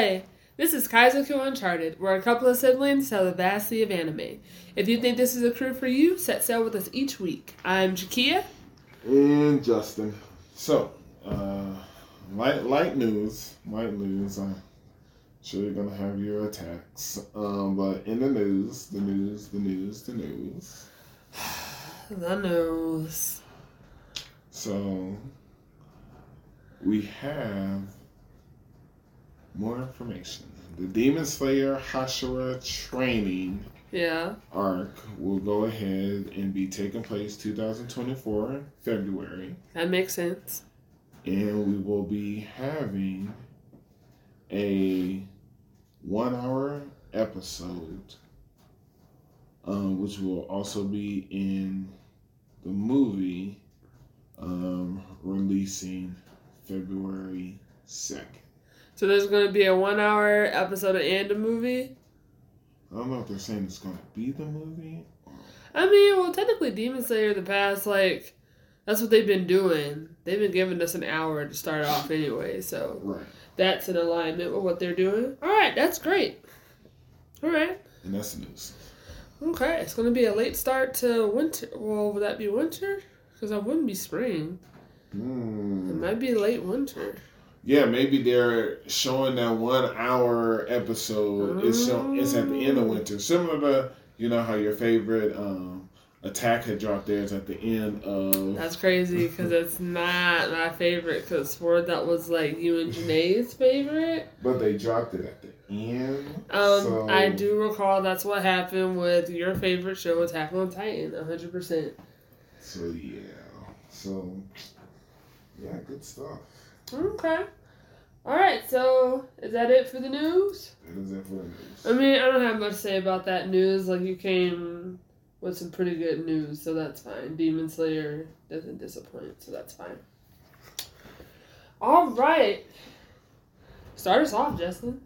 Hey, this is Kaizoku Uncharted, where a couple of siblings tell the vast sea of anime. If you think this is a crew for you, set sail with us each week. I'm Jakia. And Justin. So, uh, light light news, light news. I'm sure you're gonna have your attacks. Um, but in the news, the news, the news, the news. The news. So, we have more information. The Demon Slayer Hashira training Yeah. arc will go ahead and be taking place 2024 February. That makes sense. and we will be having a one hour episode um, which will also be in the movie um, releasing february 2nd So there's going to be a one hour episode and a movie? i don't know if they're saying it's going to be the movie or I mean, well, technically, Demon Slayer, the past, like, that's what they've been doing. They've been giving us an hour to start off anyway, so right that's in alignment with what they're doing. All right, that's great. All right. and that's the news Okay, it's going to be a late start to winter. Well, would that be winter? Because that wouldn't be spring. It Hmm. might be late winter. Yeah, maybe they're showing that one hour episode. It's show, it's at the end of winter, similar to you know how your favorite um, attack had dropped theirs at the end of. That's crazy because it's not my favorite. Because for that was like you and Janae's favorite. But they dropped it at the end. Um, so, I do recall that's what happened with your favorite show, Attack on Titan, hundred percent. So yeah, so yeah, good stuff. Okay. All right. So is that it for the news? That is it for the news. I mean, I don't have much to say about that news. Like you came with some pretty good news, so that's fine. Demon Slayer doesn't disappoint, so that's fine. All right. Start us off, Justin.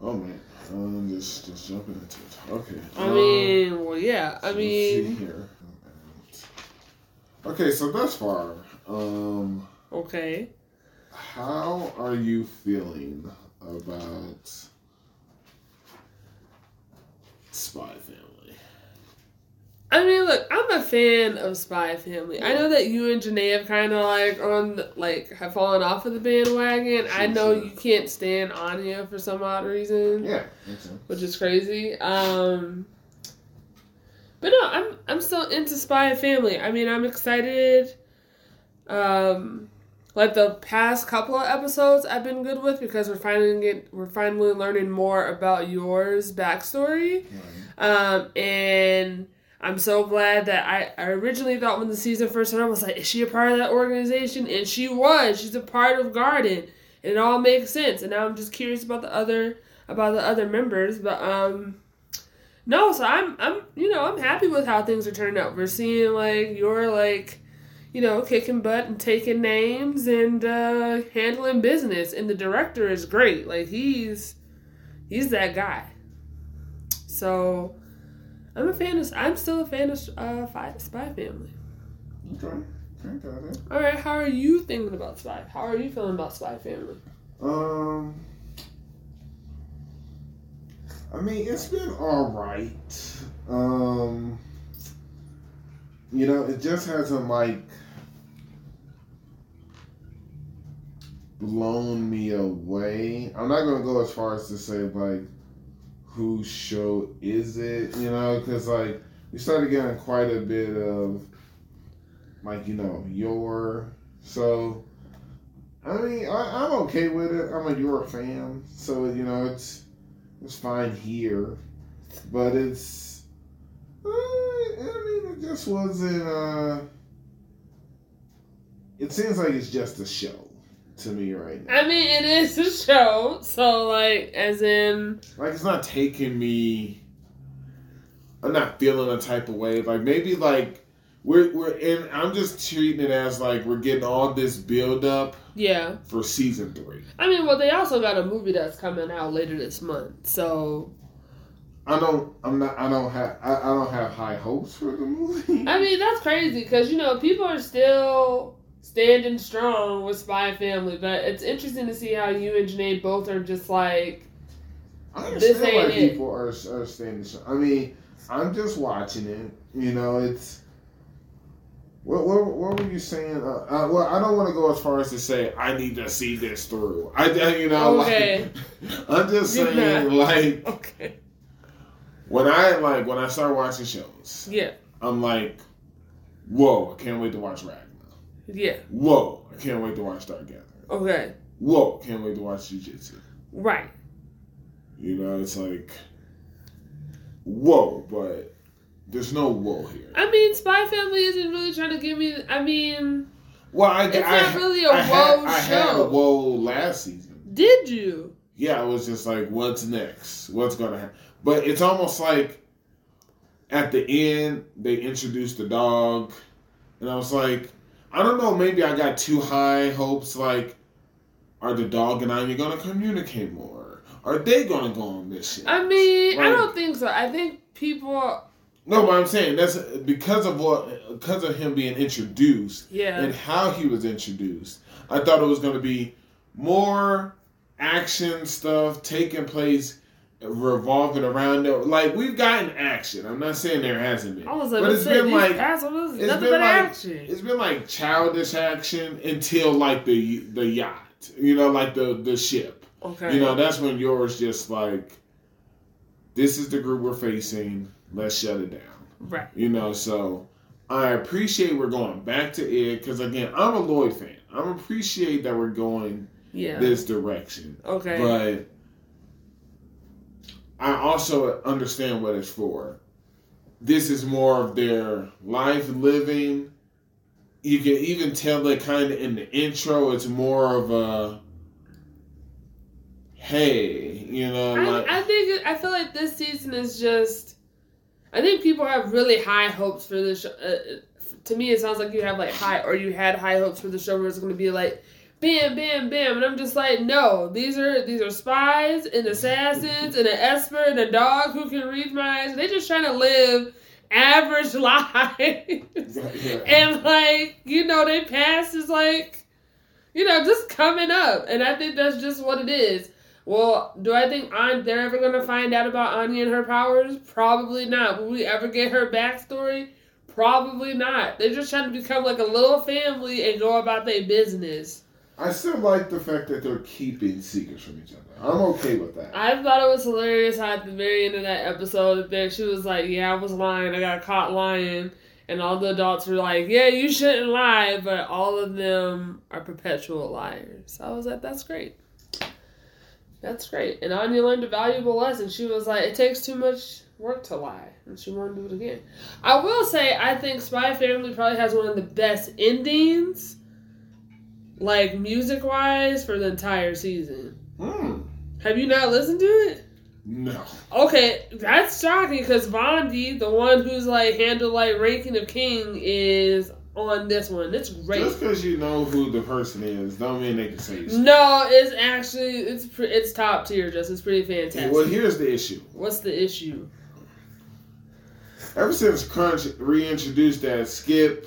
Oh man, um, just just jumping into it. Okay. I um, mean, well, yeah. I mean, here. Okay, so thus far, um. okay. How are you feeling about Spy Family? I mean, look, I'm a fan of Spy Family. I know that you and Janae have kind of like on the, like have fallen off of the bandwagon. I know you can't stand Anya for some odd reason. Yeah, which is crazy. Um, but no, I'm I'm still into Spy Family. I mean, I'm excited. Um, like the past couple of episodes, I've been good with because we're finally get we're finally learning more about Yor's backstory. Um, and I'm so glad that I, I originally thought when the season first started, I was like, is she a part of that organization? And she was. She's a part of Garden. And it all makes sense. And now I'm just curious about the other about the other members. But um no, so I'm I'm you know, I'm happy with how things are turning out. We're seeing like you're like you know, kicking butt and taking names and uh handling business. And the director is great. Like he's he's that guy. So I'm a fan of. I'm still a fan of uh, Spy Family. Okay, okay, got it. All right, how are you thinking about Spy? How are you feeling about Spy Family? Um, I mean, it's been all right. Um, you know, it just hasn't like blown me away. I'm not gonna go as far as to say like whose show is it, you know, because like we started getting quite a bit of like you know your so. I mean, I, I'm okay with it. I'm a Yor fan, so you know it's it's fine here, but it's. Uh, I mean, it just wasn't. Uh, it seems like it's just a show to me right now. I mean, it is a show, so like, as in, Like it's not taking me. I'm not feeling a type of way. Like maybe like we're we're in. I'm just treating it as like we're getting all this build up yeah. for season three. I mean, well, they also got a movie that's coming out later this month, so I don't. I'm not. I don't have. I, I don't have high hopes for the movie. I mean, that's crazy because you know people are still standing strong with Spy Family, but it's interesting to see how you and Janae both are just like I This understand why it. people are are the show. I mean, I'm just watching it. You know, it's. What, what, what were you saying? Uh, uh, well, I don't want to go as far as to say I need to see this through. I, you know, Okay. like, I'm just You're saying, not. like, Okay. when I like when I start watching shows, Yeah. I'm like, whoa, I can't wait to watch Ragna. Yeah. Whoa, I can't wait to watch Dark Gathering. Okay. Whoa, can't wait to watch Jujitsu. Right. You know, it's like, whoa, but there's no whoa here. I mean, Spy Family isn't really trying to give me. I mean, Well, I, It's I, not really a I had, whoa I had a show. whoa last season. did you? Yeah, I was just like, what's next? What's gonna happen? But it's almost like at the end they introduced the dog, and I was like, I don't know, maybe I got too high hopes. Like, are the dog and I gonna communicate more? Are they gonna go on mission? I mean, I don't think so. I think people. No, but I'm saying that's because of what because of him being introduced Yeah. and how he was introduced. I thought it was going to be more action stuff taking place revolving around there. Like we've gotten action. I'm not saying there hasn't been, I was but it's been like past it's been like action. it's been like childish action until like the the yacht. You know, like the the ship. Okay. You know, that's when Yor's just like, this is the group we're facing. Let's shut it down. right. You know, so I appreciate we're going back to it because again, I'm a Loid fan. I appreciate that we're going Yeah. this direction, okay. but I also understand what it's for. This is more of their life living. You can even tell that kind of in the intro. It's more of a, hey, you know, like I, I think I feel like this season is just. I think people have really high hopes for the show. Uh, to me, it sounds like you have like high, or you had high hopes for the show where it's going to be like, bam, bam, bam, and I'm just like, no, these are these are spies and assassins and an esper and a dog who can read minds. They're just trying to live average lives, and like you know, they past is like, you know, just coming up, and I think that's just what it is. Well, do I think An- they're ever gonna find out about Anya and her powers? Probably not. Will we ever get her backstory? Probably not. They're just trying to become like a little family and go about their business. I still like the fact that they're keeping secrets from each other. I'm okay with that. I thought it was hilarious how at the very end of that episode that she was like, "Yeah, I was lying. I got caught lying," and all the adults were like, "Yeah, you shouldn't lie," but all of them are perpetual liars. I was like, "That's great." That's great. And Anya learned a valuable lesson. She was like, it takes too much work to lie. And she to do it again. I will say, I think Spy Family probably has one of the best endings, like music wise, for the entire season. Hmm. Have you not listened to it? No. Okay, that's shocking because Vaundy, the one who's like handled like ranking of king, is on this one. It's great. Just because you know who the person is, don't mean they can say. No, it's actually it's it's top tier. Just it's pretty fantastic. Well, here's the issue. What's the issue? Ever since Crunch reintroduced that skip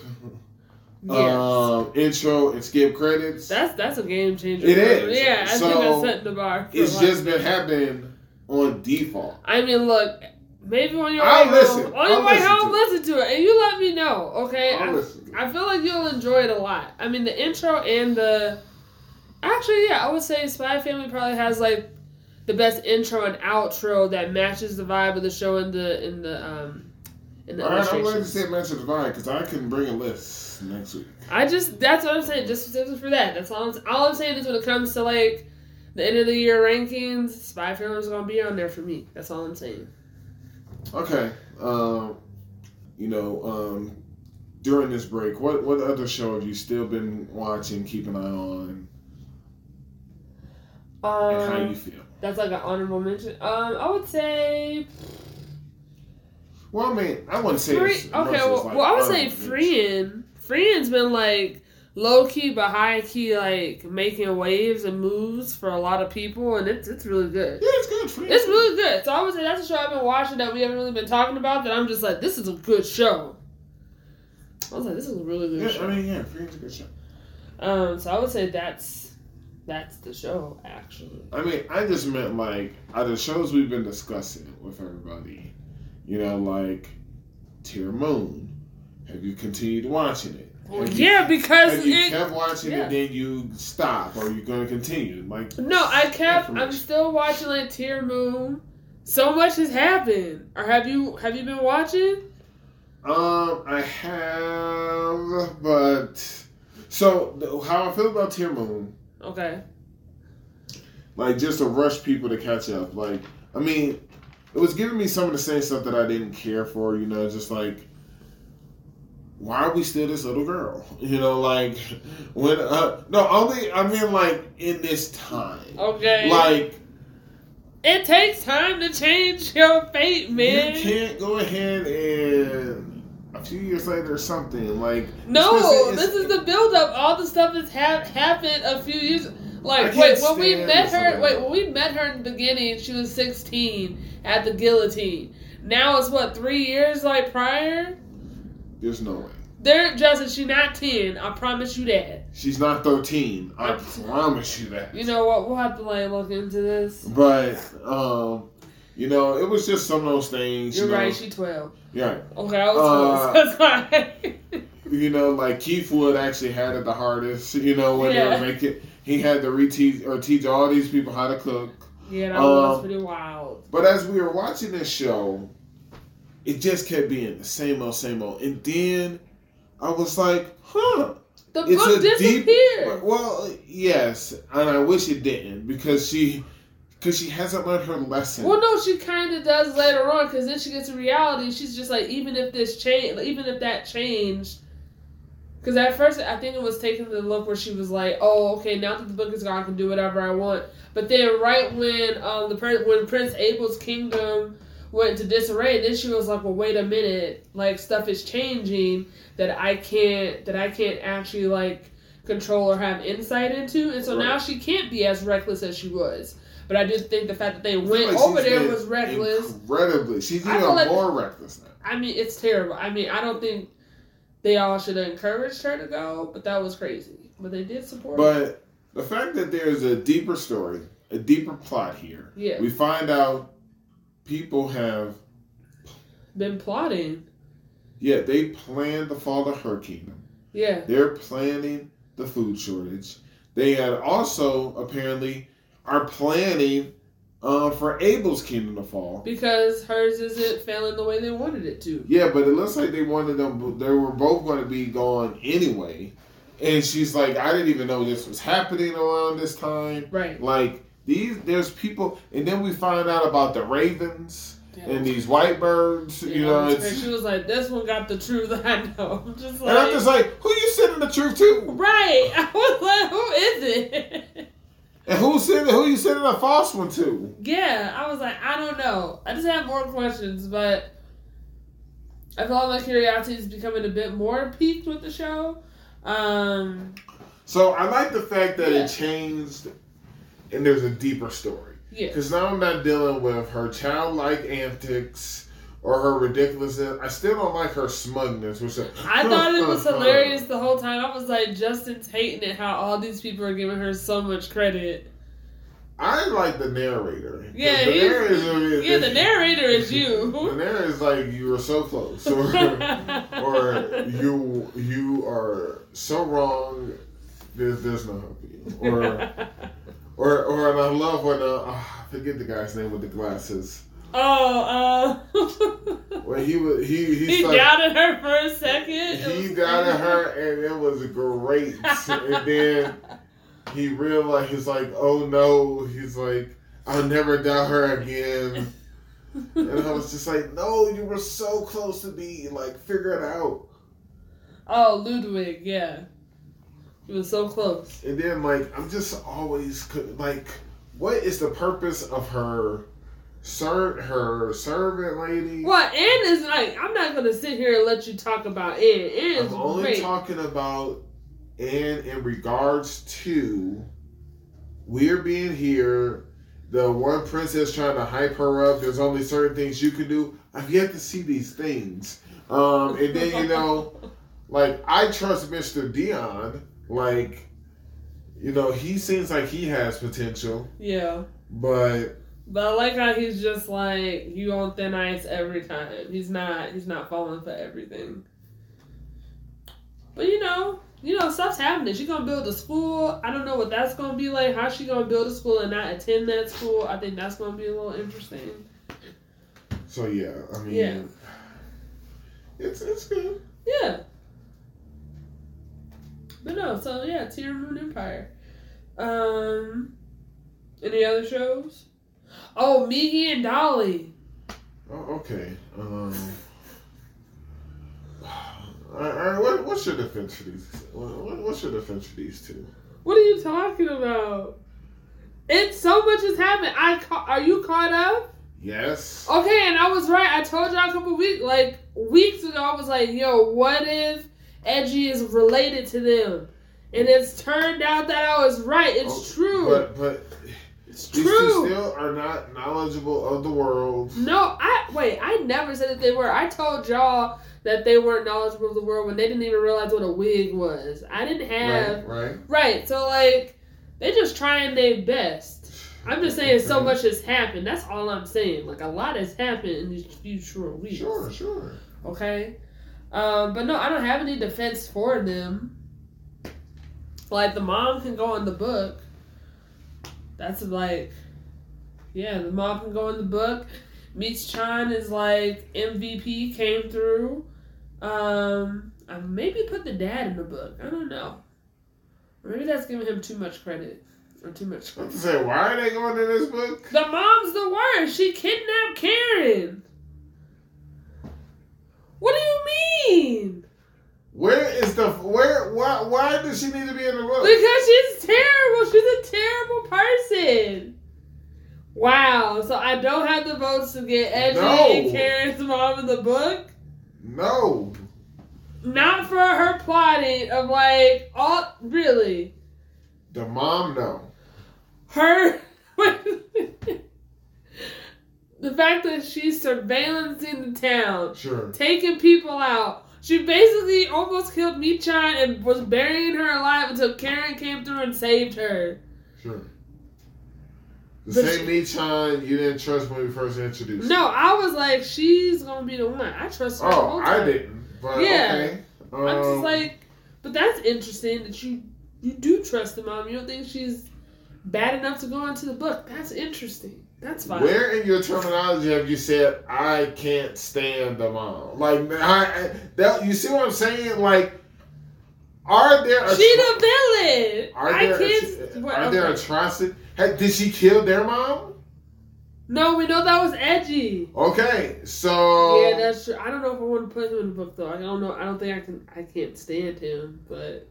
Yeah, um, intro and skip credits, that's that's a game changer. It is. Yeah, I So, think setting the bar. it's just been happening on default. I mean, look. Maybe on your I'll way listen. home, on your I'll way listen home, to it. listen to it, and you let me know, okay? I'll I- listen. I feel like you'll enjoy it a lot. I mean, the intro and the actually, yeah, I would say Spy Family probably has like the best intro and outro that matches the vibe of the show and the in the um in the All right, I'm going to say mention the vibe because I can bring a list next week. I just that's what I'm saying. Just for that. That's all. I'm, all I'm saying is when it comes to like the end of the year rankings, Spy Family is gonna be on there for me. That's all I'm saying. Okay. Um, you know, um, during this break, what what other show have you still been watching, keep an eye on, and how you Um, feel? that's like an honorable mention. Um, I would say Well, I mean, I wouldn't say Free, it's okay, well, like, well, I would say. Frieren. Frieren's been like low key but high key, like making waves and moves for a lot of people, and it's it's really good. Yeah, it's good. It's really good. So I would say that's a show I've been watching that we haven't really been talking about. That I'm just like, this is a good show. I was like, this is a really good Yeah, show. I mean, yeah, Frieren's a good show. um, so I would say that's That's the show, actually. I mean, I just meant like the shows we've been discussing with everybody, you know, like Tear Moon. Have you continued watching it? Have you- yeah, because you it, kept watching yeah. it, then you stop, or you're going to continue? Like, No, I kept. I'm still watching like Tearmoon. So much has happened. Or have you have you been watching? um, I have, but so how I feel about Tear Moon, Okay. like just to rush people to catch up. Like, I mean, it was giving me some of the same stuff that I didn't care for. You know, just like. Why are we still this little girl? You know, like when uh no, only I mean like in this time. Okay. Like it takes time to change your fate, man. You can't go ahead and a few years later or something like. No, especially- this is the build up. All the stuff that's ha- happened a few years. Like, wait, when we met her, wait, when we met her in the beginning, she was 16 at the guillotine. Now it's what three years like prior. There's no way. There, Justin, she not 10. I promise you that. She's not thirteen. I promise you that. You know what? We'll have to like look into this. But um, you know, it was just some of those things. You're you know, right. She 12. Yeah. Okay, I was Uh. That's fine. You know, like Keithwood actually had it the hardest. You know, when Yeah. they were making, he had to reteach or teach all these people how to cook. Yeah, that was Um, pretty wild. But as we were watching this show, it just kept being the same old, same old. And then I was like, huh. The It's book a deep. disappeared. Well, yes, and I wish it didn't because she, because she hasn't learned her lesson. Well, no, she kind of does later on because then she gets to reality. She's just like, even if this change, even if that changed, because at first I think it was taking the look where she was like, oh, okay, now that the book is gone, I can do whatever I want. But then right when um the when Prince Abel's kingdom went into disarray, then she was like, well, wait a minute, like stuff is changing that I can't that I can't actually like control or have insight into, and so now she can't be as reckless as she was. But I do think the fact that they went like over there was reckless. Incredibly, she's even like- more reckless now. I mean, it's terrible. I mean, I don't think they all should have encouraged her to go, but that was crazy. But they did support her. The fact that there's a deeper story, a deeper plot here, Yeah, we find out people have, been plotting. yeah, they planned the fall of her kingdom. Yeah, They're planning the food shortage. They had also apparently are planning uh, for Abel's kingdom to fall. because hers isn't failing the way they wanted it to. Yeah, but it looks like they wanted them. They were both going to be gone anyway. And she's like, I didn't even know this was happening around this time. Right. Like these, there's people, and then we find out about the ravens Yeah. and these white birds. Yeah, you know, and she was like, "This one got the truth." I know. I'm just like, and I'm just like, who you sending the truth to? right. I was like, "Who is it?" And who sending? Who you sending a false one to? yeah, I was like, I don't know. I just have more questions, but I feel like my curiosity is becoming a bit more piqued with the show. Um, So I like the fact that Yeah. it changed, and there's a deeper story. yeah. Because now I'm not dealing with her childlike antics or her ridiculousness. I still don't like her smugness. Which I thought it was hilarious the whole time. I was like, Justin's hating it how all these people are giving her so much credit. I like the narrator. Yeah, the narrator. Yeah, the narrator is you. The narrator is like you are so close, or, or you you are so wrong. There's there's no hope. for you. Or or or and I love when uh, ah, I forget the guy's name with the glasses. oh, uh, When he was he he, he started, doubted her for a second. He doubted her and it was great. and then he realized he's like, oh no, he's like, I'll never doubt her again. And I was just like, no, you were so close to me. Like, figure it out. oh, Ludwig, yeah. He was so close. And then, like, I'm just always like, what is the purpose of her, ser- her servant lady? What? Anne is like, I'm not to sit here and let you talk about Anne. Anne is I'm only great. talking about Anne in regards to we're being here. The one princess trying to hype her up. There's only certain things you can do. I've yet to see these things. Um, and then you know, like I trust Mr. Dion. Like you know, he seems like he has potential, Yeah. but But I like how he's just like you on thin ice every time. He's not he's not falling for everything. But you know, you know, stuff's happening. She's gonna build a school. I don't know what that's gonna be like. How she gonna build a school and not attend that school? I think that's gonna be a little interesting. so yeah, I mean, Yeah. it's it's good. Yeah. But no, so yeah, Tearmoon Empire. Um any other shows? Oh, Migi and Dali. Oh, okay. Um, all right, what, what's your defense for these? What, what's your defense for these two? What are you talking about? It's so much has happened. I ca- are you caught up? Yes. Okay, and I was right. I told y'all a couple weeks, like weeks ago, I was like, "Yo, what if Eiji is related to them?" And it's turned out that I was right. It's Oh, true. But but it's these true. two still are not knowledgeable of the world. No, I wait. I never said that they were. I told y'all that they weren't knowledgeable of the world when they didn't even realize what a wig was. I didn't have Right. Right. right. So like, they just trying their best. I'm just saying so much has happened. That's all I'm saying. Like a lot has happened in these few short weeks. Sure. Sure. Okay. Um, but no, I don't have any defense for them. Like the mom can go in the book. That's like, yeah, the mom can go in the book. Meets Chan is like MVP came through. Um, I maybe put the dad in the book. I don't know. Maybe that's giving him too much credit or too much. Say, why are they going in this book? The mom's the worst. She kidnapped Karen. What do you mean? Where is the where? Why? Why does she need to be in the book? Because she's terrible. She's a terrible person. Wow. So I don't have the votes to get Eiji No. and Karen's mom in the book. No. Not for her plotting of like all really The mom, no. her. the fact that she's surveillancing the town. Sure. taking people out. She basically almost killed Michan and was burying her alive until Karen came through and saved her. Sure. The But same me Chan you didn't trust when we first introduced. No, I was like, she's gonna be the one. I trust her. Oh, I didn't. But Yeah. okay. I'm just Um, like, but that's interesting that you you do trust the mom. You don't think she's bad enough to go into the book. That's interesting. That's fine. Where in your terminology have you said I can't stand the mom? Like I, I that you see what I'm saying? Like, are there She the villain. are I there can't. what- are there okay. atrocity? Hey, did she kill their mom? No, we know that was Eiji. Okay, so Yeah, that's true. I don't know if I want to put him in the book though. I don't know. I don't think I can. I can't stand him. But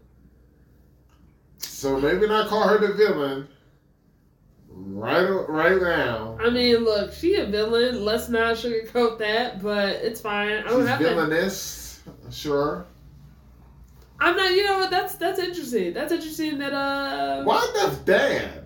so maybe not call her the villain. Right, right now. I mean, look, she a villain. Let's not sugarcoat that. But it's fine. I don't She's have to. villainous, sure. I'm not. You know what? That's that's interesting. That's interesting. That uh. Why that's bad?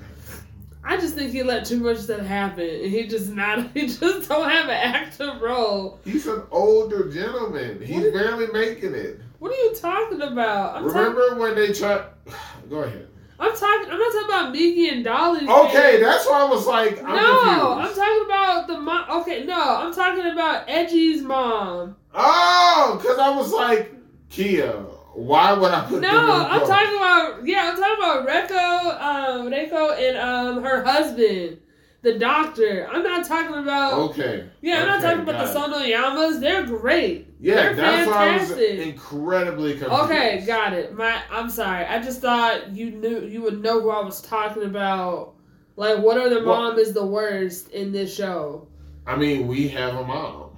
I just think he let too much stuff happen, and he just not. He just don't have an active role. He's an older gentleman. He's barely making it. What are you talking about? I'm. Remember when they tried? Go ahead. I'm talking. I'm not talking about Migi and Dali. Okay, that's why I was like, I'm no, I'm talking about the mom. Okay, no, I'm talking about Eiji's mom. oh, because I was like, Kia, why would I put No, I'm talking about yeah, I'm talking about Reko, um, Reiko and um her husband, the doctor. I'm not talking about Okay. yeah, I'm not talking about the. Sonoyamas. They're great. Yeah, They're that's why I was fantastic. incredibly confused. Okay, got it. My I'm sorry. I just thought you knew you would know who I was talking about. Like what other Well- mom is the worst in this show? I mean, we have a mom.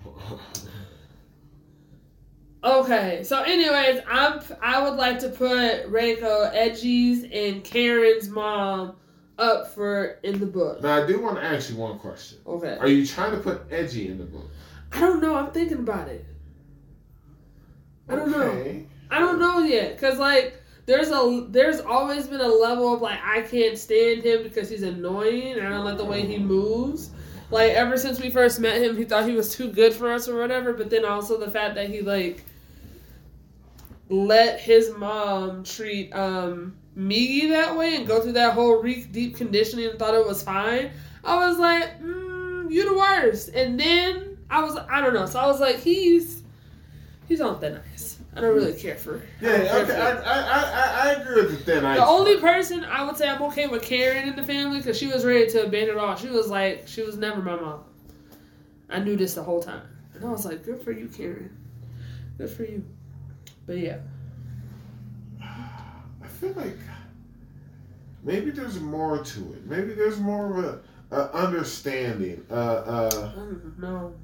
Okay, so anyways, I'm I would like to put Reiko, Eiji's, and Karen's mom up for in the book. now, I do want to ask you one question. Okay. Are you trying to put Eiji in the book? I don't know. I'm thinking about it. I don't know. I don't know yet, cause like there's a there's always been a level of like I can't stand him because he's annoying and I don't like the way he moves. Like ever since we first met him, he thought he was too good for us or whatever. But then also the fact that he like let his mom treat um Migi that way and go through that whole re- deep conditioning and thought it was fine, I was like, mm, you're the worst. And then I was, I don't know. So I was like, he's he's on thin ice. I don't really care for. Yeah, I okay, for- I, I, I, I agree with the thin ice. the only person I would say I'm okay with Karen in the family because she was ready to abandon all. She was like, she was never my mom. I knew this the whole time, and I was like, good for you, Karen. Good for you. But yeah, feel like maybe there's more to it. Maybe there's more of a, a understanding. Uh, uh, I don't know.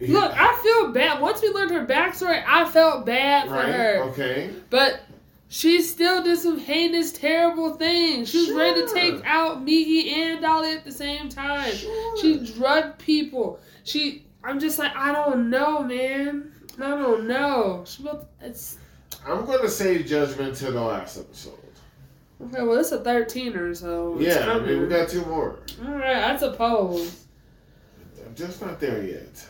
Look, I feel bad. Once we learned her backstory, I felt bad for right? her. Okay. But she still did some heinous, terrible things. She was ready to take out Migi and Dali at the same time. Sure. She drugged people. She, I'm just like, I don't know, man. I don't know. She it's I'm going to save judgment to the last episode. Okay. Well, it's a 13er, so Yeah, I mean, we got two more. All right, I suppose. I'm just not there yet.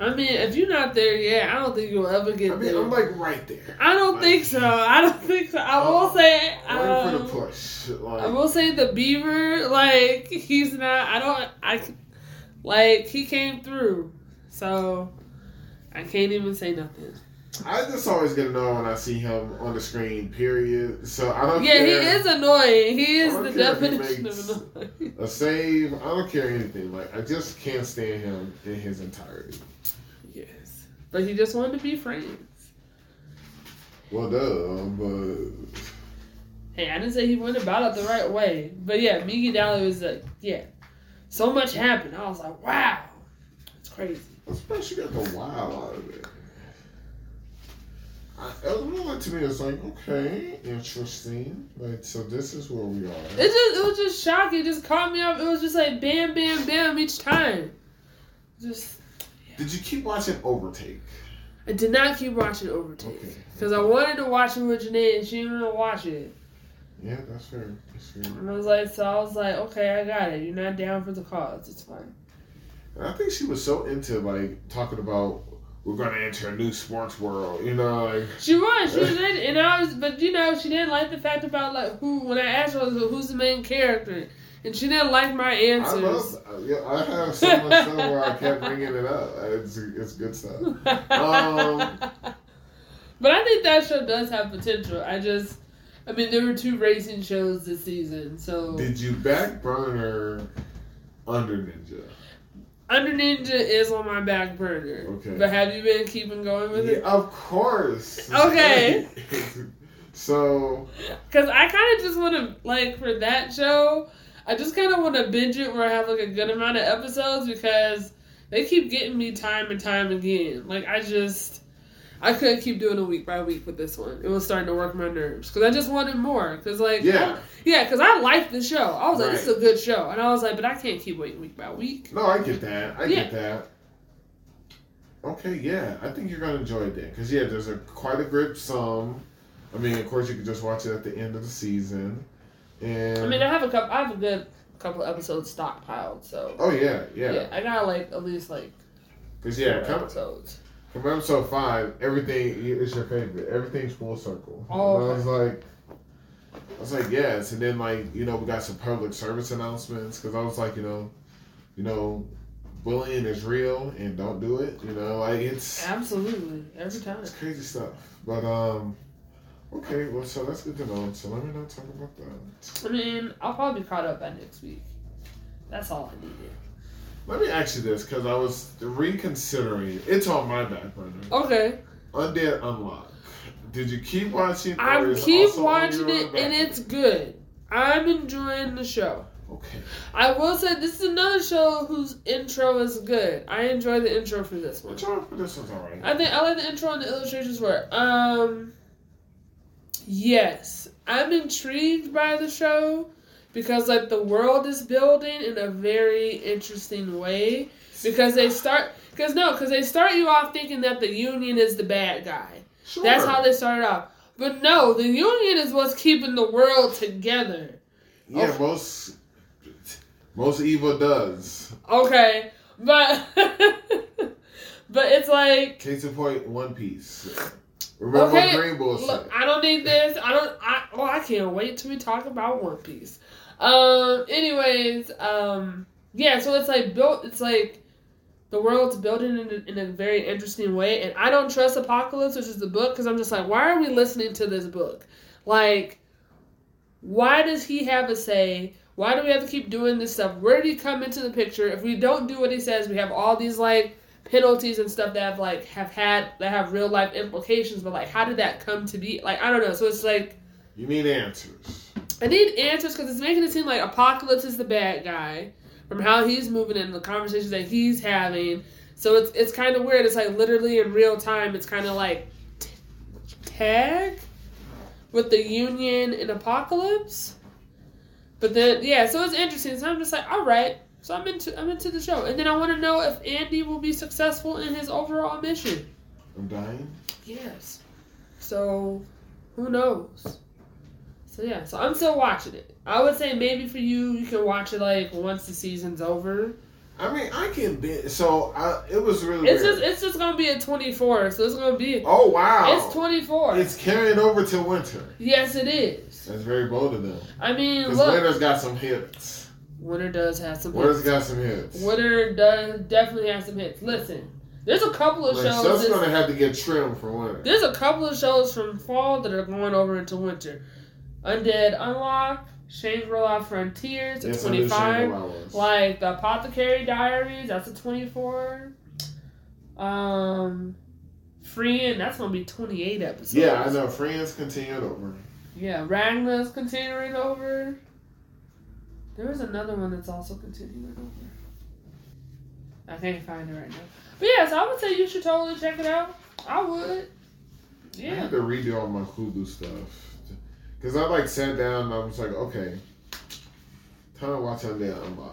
I, I mean, if you're not there yet, I don't think you'll ever I, get I mean, there. I'm like right there. I don't think so. I don't think so. I will say. Waiting for Um, the push. Like, I will say the beaver, like he's not. I don't. I like he came through, so I can't even say nothing. I just always get annoyed when I see him on the screen. Period. So I don't. Yeah, he is annoying. He is the care definition of annoying. a save. I don't care anything. Like I just can't stand him in his entirety. Yes, but he just wanted to be friends. Well, duh, but Hey, I didn't say he went about it the right way, but yeah, Migi Dali was like, yeah, so much happened. I was like, wow, it's crazy. especially got the wow out of it. I, it was like to me. It's like okay, interesting. Like so, this is where we are. It just it was just shocking. It just caught me up. It was just like bam, bam, bam each time. Just Did you keep watching Overtake? I did not keep watching Overtake Okay. because I wanted to watch it with Janae and she didn't want to watch it. Yeah, that's fair. That's fair. And I was like, so I was like, okay, I got it. You're not down for the cause. It's fine. And I think she was so into like talking about we're gonna enter a new sports world. You know, like She was, she was in, it, and I was, but you know, she didn't like the fact about like who. When I asked her, like, who's the main character, and she didn't like my I love. Yeah, I have so much stuff where I kept bringing it up. It's it's good stuff. Um, but I think that show does have potential. I just, I mean, there were two racing shows this season, so Did you back burner under Ninja? Under Ninja is on my back burner. Okay. But have you been keeping going with Yeah, it? of course. Okay. so Because I kind of just want to, like, for that show, I just kind of want to binge it where I have, like, a good amount of episodes because they keep getting me time and time again. Like, I just, I couldn't keep doing a week by week with this one. It was starting to work my nerves because I just wanted more. Because, like, yeah, yeah, because I liked the show. I was like, this is a good show. And I was like, but I can't keep waiting week by week. no, I get that. I Yeah. get that. Okay, yeah, I think you're gonna enjoy it then, because yeah, there's a quite a good sum. I mean, of course, you can just watch it at the end of the season, and I mean, I have a couple, I have a good couple episodes stockpiled, so. oh yeah, Yeah. yeah, I got like at least like because yeah, come, episodes. From episode five, everything is your favorite. Everything's full circle. Oh, And I was like, I was like, yes, and then like you know we got some public service announcements because I was like, you know, you know, bullying is real and don't do it. You know, like it's Absolutely, every time. it's crazy stuff. But um, okay, well, so that's good to know. So let me not talk about that. I mean, I'll probably be caught up by next week. That's all I needed. Let me ask you this because I was reconsidering. It's on my back burner. Okay, Undead Unluck. Did you keep watching? I keep watching it, and it's good. I'm enjoying the show. okay. I will say this is another show whose intro is good. I enjoy the intro for this one. One for this one's alright. I think I like the intro and the illustrations were. Um, yes, I'm intrigued by the show because like the world is building in a very interesting way. Because they start, because no, because they start you off thinking that the union is the bad guy. Sure. That's how they started off. But no, the union is what's keeping the world together. Yeah, Okay. most most evil does. Okay, but but it's like Case in point, One Piece. Remember Okay, Green Bull said? Look, I don't need this. I don't. I oh, I can't wait till we talk about One Piece. Um. Anyways. Um. Yeah. So it's like built. It's like the world's building in a, in a very interesting way, and I don't trust Apocalypse, which is the book, because I'm just like, why are we listening to this book? Like, why does he have a say? Why do we have to keep doing this stuff? Where did he come into the picture? If we don't do what he says, we have all these like penalties and stuff that have like have had that have real life implications. But like, how did that come to be? Like, I don't know. So it's like You need answers. I need answers because it's making it seem like Apocalypse is the bad guy from how he's moving and the conversations that he's having. So it's it's kind of weird. It's like literally in real time. It's kind of like t- tag with the Union and Apocalypse. But then yeah, so it's interesting. So I'm just like, all right. So I'm into I'm into the show, and then I want to know if Andy will be successful in his overall mission. I'm dying. Yes. So, who knows? So yeah, so I'm still watching it. I would say maybe for you, you can watch it like once the season's over. I mean, I can be. So I, it was really. It's weird. just it's just gonna be a 24, so it's gonna be Oh wow! it's 24. It's carrying over to winter. yes, it is. That's very bold of them. I mean, look, winter's got some hits. Winter does have some. Winter's hits. got some hits. Winter does definitely have some hits. Listen, there's a couple of Like, shows. stuff's this- gonna have to get trimmed for winter. There's a couple of shows from fall that are going over into winter. Undead Unluck, Shangri-La Frontiers, at Yes, 25. Like the Apothecary Diaries, that's a 24. Um, Frieren, that's gonna be 28 episodes. Yeah, I know. Friends continued over. Yeah, Ragna's continuing over. There was another one that's also continuing over. I can't find it right now. But yeah, so I would say you should totally check it out. I would. Yeah. I had to redo all my Hulu stuff. Because I like sat down and I was like, okay, time to watch Undead Unluck.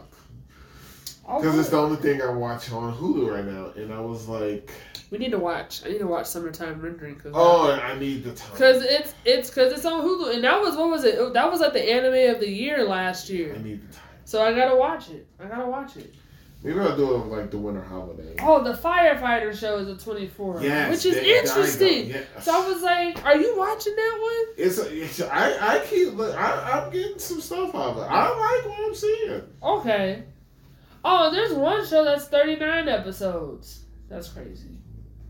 Oh, I Because it's the only thing I watch on Hulu right now. And I was like, We need to watch. I need to watch Summertime Rendering. Cause oh, I need the time. Cause it's it's cause it's on Hulu, and that was what was it? That was like the anime of the year last year. I need the time. So I gotta watch it. I gotta watch it. Maybe I'll do it like the winter holiday. Oh, the firefighter show is a twenty four, Yes, which is there- there you go. interesting. Yes. So I was like, "Are you watching that one?" It's, it's I, I keep look I, I'm getting some stuff out of it. I like what I'm seeing. Okay. Oh, there's one show that's thirty nine episodes. That's crazy.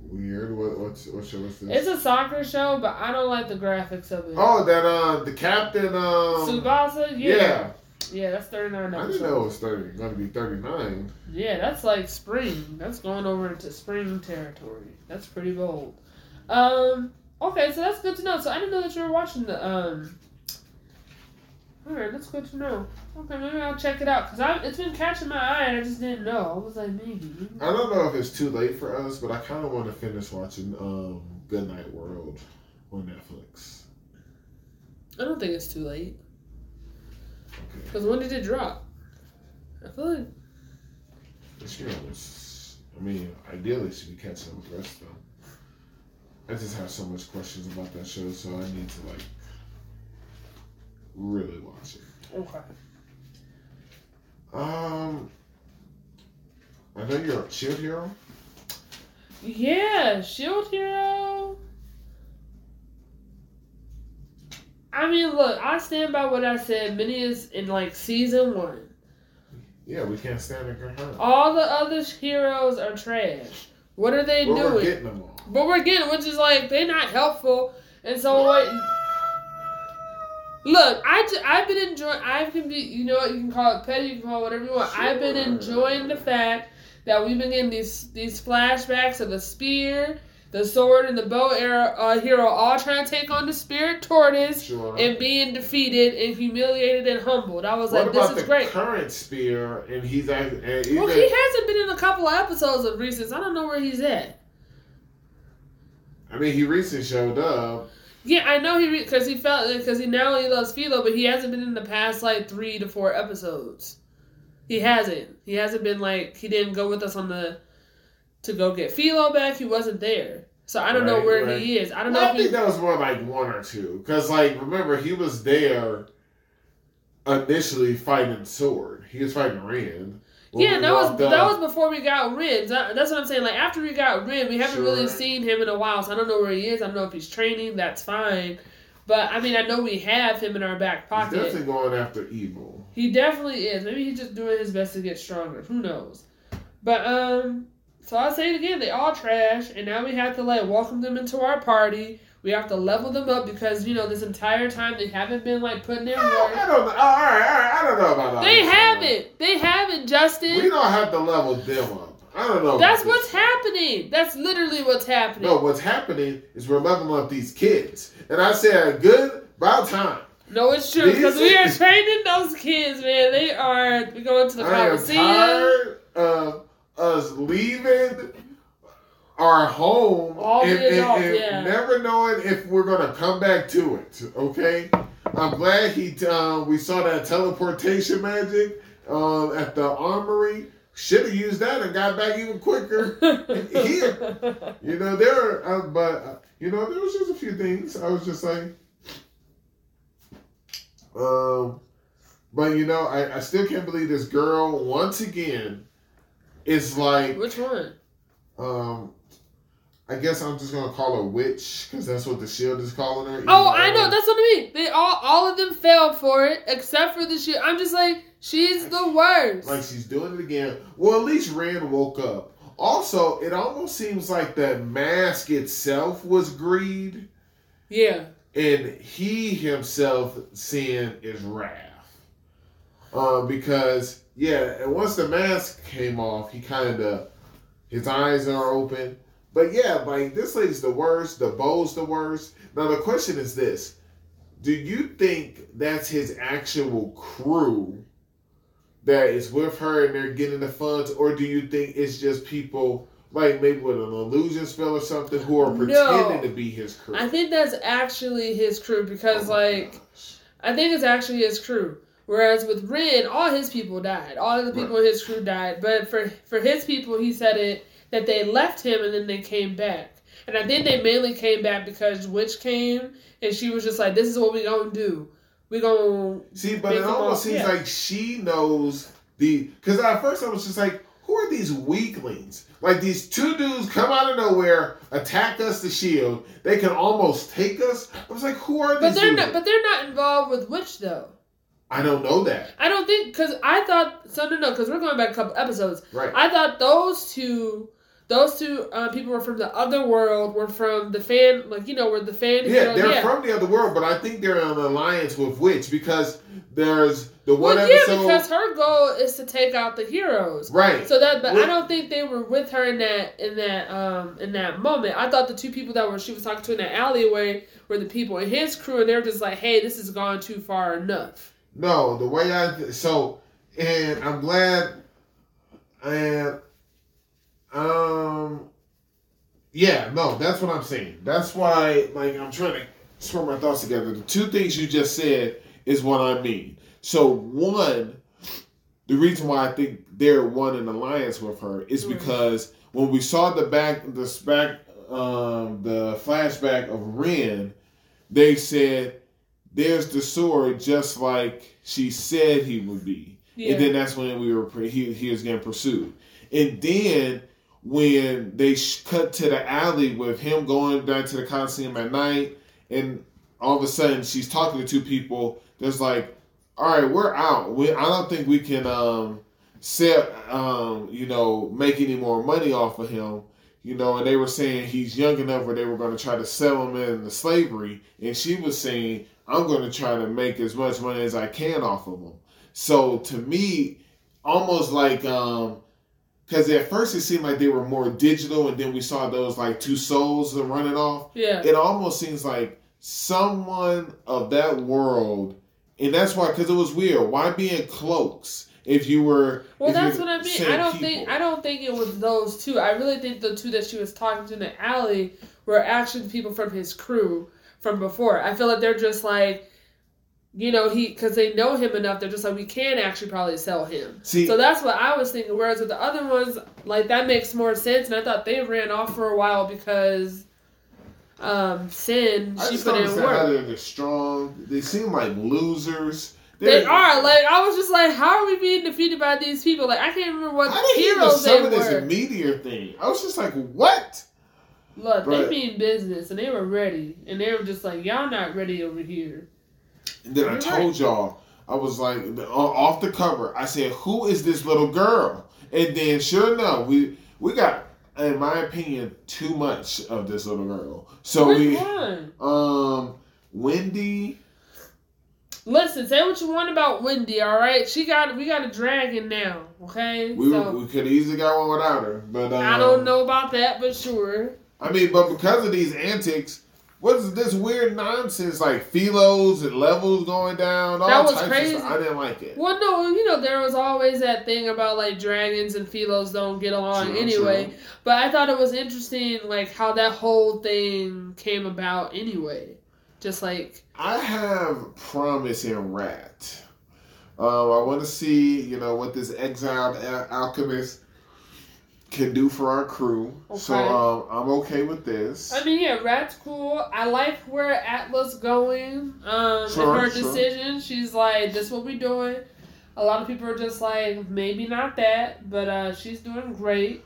Weird. What what's what show is this? It's a soccer show, but I don't like the graphics of it. oh, that uh the captain um Tsubasa, yeah. yeah, yeah, that's thirty nine I episodes. didn't know it was thirty. Going to be thirty nine. Yeah, that's like spring. That's going over into spring territory. That's pretty bold. Um. Okay, so that's good to know. So I didn't know that you were watching the um. All right, that's good to know. Okay, maybe I'll check it out because it's been catching my eye and I just didn't know. I was like maybe. I don't know if it's too late for us, but I kind of want to finish watching um Goodnight World on Netflix. I don't think it's too late Okay. Because when did it drop? I feel like This year was. I mean, ideally, should be catching up with the rest of them. I just have so much questions about that show, so I need to like really watch it. okay. Um, I know you're a Shield Hero. Yeah, Shield Hero. I mean, look, I stand by what I said. Many is in like season one. Yeah, we can't stand it. Her. All the other heroes are trash. What are they But we're doing? getting them all. but we're getting, which is like they're not helpful. And so what? Look, I I've been enjoying. I can be, you know what? You can call it petty. You can call it whatever you want. I've been enjoying the fact that we've been getting these these flashbacks of the spear, the sword, and the bow era uh, hero all trying to take on the spirit tortoise Sure. and being defeated and humiliated and humbled. I was what like, this is great. current spear? And he's act- and even, Well, he hasn't been in a couple of episodes of recent. I don't know where he's at. I mean, he recently showed up. Yeah, I know he because he felt because he now he loves Filo, but he hasn't been in the past like three to four episodes. He hasn't. He hasn't been like he didn't go with us on the to go get Filo back. He wasn't there, so I don't know where right. he is. I don't Well, know I if think he. that was more like one or two. Because, like, remember, he was there initially fighting Sword. He was fighting Rand. yeah, that was up. that was before we got Rin. That's what I'm saying. Like after we got Rin, we haven't really seen him in a while, so I don't know where he is. I don't know if he's training. That's fine, but I mean, I know we have him in our back He's pocket. definitely going after evil. He definitely is. Maybe he's just doing his best to get stronger. Who knows? But um, so I'll say it again. They all trash, and now we have to like welcome them into our party. We have to level them up because you know this entire time they haven't been like putting in I work. don't know. All right, all right. I don't know about all They haven't. They haven't, Justin. We don't have to level them up. I don't know. That's what's happening. That's literally what's happening. No, what's happening is we're leveling up these kids, and I said, good about time. No, it's true because we are training those kids, man. They are we going to the I am tired of us leaving our home All and, adults, and yeah. never knowing if we're gonna come back to it. Okay, I'm glad he. Uh, we saw that teleportation magic um, at the armory. Should have used that and got back even quicker. Here. You know there, are, uh, but uh, you know there was just a few things I was just like, um, but you know I, I still can't believe this girl once again is like, Which one? um, I guess I'm just gonna call her witch because that's what the shield is calling her. Oh, I know. That's what I mean. They all, all of them failed for it except for the shit. I'm just like, she's the worst. like she's doing it again. Well, at least Rand woke up. Also, it almost seems like the mask itself was greed. yeah. and he himself sin is wrath. Um, because yeah, and once the mask came off, he kind of his eyes are open. But yeah, like this lady's the worst. The bow's the worst. Now the question is this: Do you think that's his actual crew that is with her and they're getting the funds, or do you think it's just people? Like maybe with an illusion spell or something, who are No. pretending to be his crew. I think that's actually his crew because, Oh like, gosh. I think it's actually his crew. Whereas with Rin, all his people died. All of the people in his crew died. But for for his people, he said it that they left him and then they came back. And I think they mainly came back because Witch came and she was just like, "This is what we gonna do. We gonna See, but it almost all- seems yeah. like she knows the. Because at first I was just like, who are these weaklings? Like these two dudes come out of nowhere, attack us, the shield. They can almost take us. I was like, who are these?" But they're dudes? not. But they're not involved with Witch though. I don't know that. I don't think because I thought so. No, no, because we're going back a couple episodes. Right. I thought those two, those two uh, people were from the other world. Were from the fan, like you know, where the fan. yeah, they're yeah. from the other world, but I think they're in an alliance with Witch because there's the one Well, yeah, episode. because her goal is to take out the heroes. right. So that, but I don't think they were with her in that in that um in that moment. I thought the two people that were she was talking to in the alleyway were the people in his crew, and they're just like, "Hey, this has gone too far enough." No, the way I so, and I'm glad, and um, yeah, no, that's what I'm saying. That's why, like, I'm trying to sort my thoughts together. The two things you just said is what I mean. So one, the reason why I think they're one in alliance with her is Right. because when we saw the back, the back, um, the flashback of Ren, they said there's the sword just like she said he would be. Yeah. And then that's when we were he he was getting pursued. And then when they sh- cut to the alley with him going down to the Coliseum at night, and all of a sudden she's talking to two people. There's like, all right, we're out. We, I don't think we can um sell um you know make any more money off of him. You know, and they were saying he's young enough where they were going to try to sell him into slavery, and she was saying, "I'm going to try to make as much money as I can off of them. So to me, almost like um, because at first it seemed like they were more digital, and then we saw those like two souls running off. Yeah. It almost seems like someone of that world, and that's why because it was weird. Why be in cloaks if you were? Well, that's what I mean. I don't people? think I don't think it was those two. I really think the two that she was talking to in the alley were actually people from his crew from before. I feel like they're just like, you know, he because they know him enough. They're just like we can actually probably sell him. See, So that's what I was thinking. Whereas with the other ones, like that makes more sense. And I thought they ran off for a while because um Sin I she put in work. they're strong. They seem like losers. They They're- are like I was just like, how are we being defeated by these people? Like I can't remember what I didn't hear the heroes they some of this meteor thing. I was just like, what? Look, But- they mean business, and they were ready, and they were just like, y'all not ready over here. And then I told y'all, I was like, off the cover, I said, who is this little girl? And then, sure enough, we we got, in my opinion, too much of this little girl. So Which we, one? um, Wendy. Listen, say what you want about Wendy, all right? She got we got a dragon now, okay? We, so we could easily got one without her, but um, I don't know about that, but sure. I mean, but because of these antics, what's this weird nonsense like philos and levels going down? All That was crazy. I didn't like it. Well, no, you know there was always that thing about like dragons and philos don't get along True, anyway. true. But I thought it was interesting, like how that whole thing came about anyway. Just like I have promise in Rat. Um, I want to see, you know, what this exiled al- alchemist can do for our crew. So um, I'm okay with this. I mean, yeah, Rat's cool. I like where Atlas going. Um, Sure, in her sure. decision, she's like, "This what we doing." A lot of people are just like, maybe not that, but uh, she's doing great.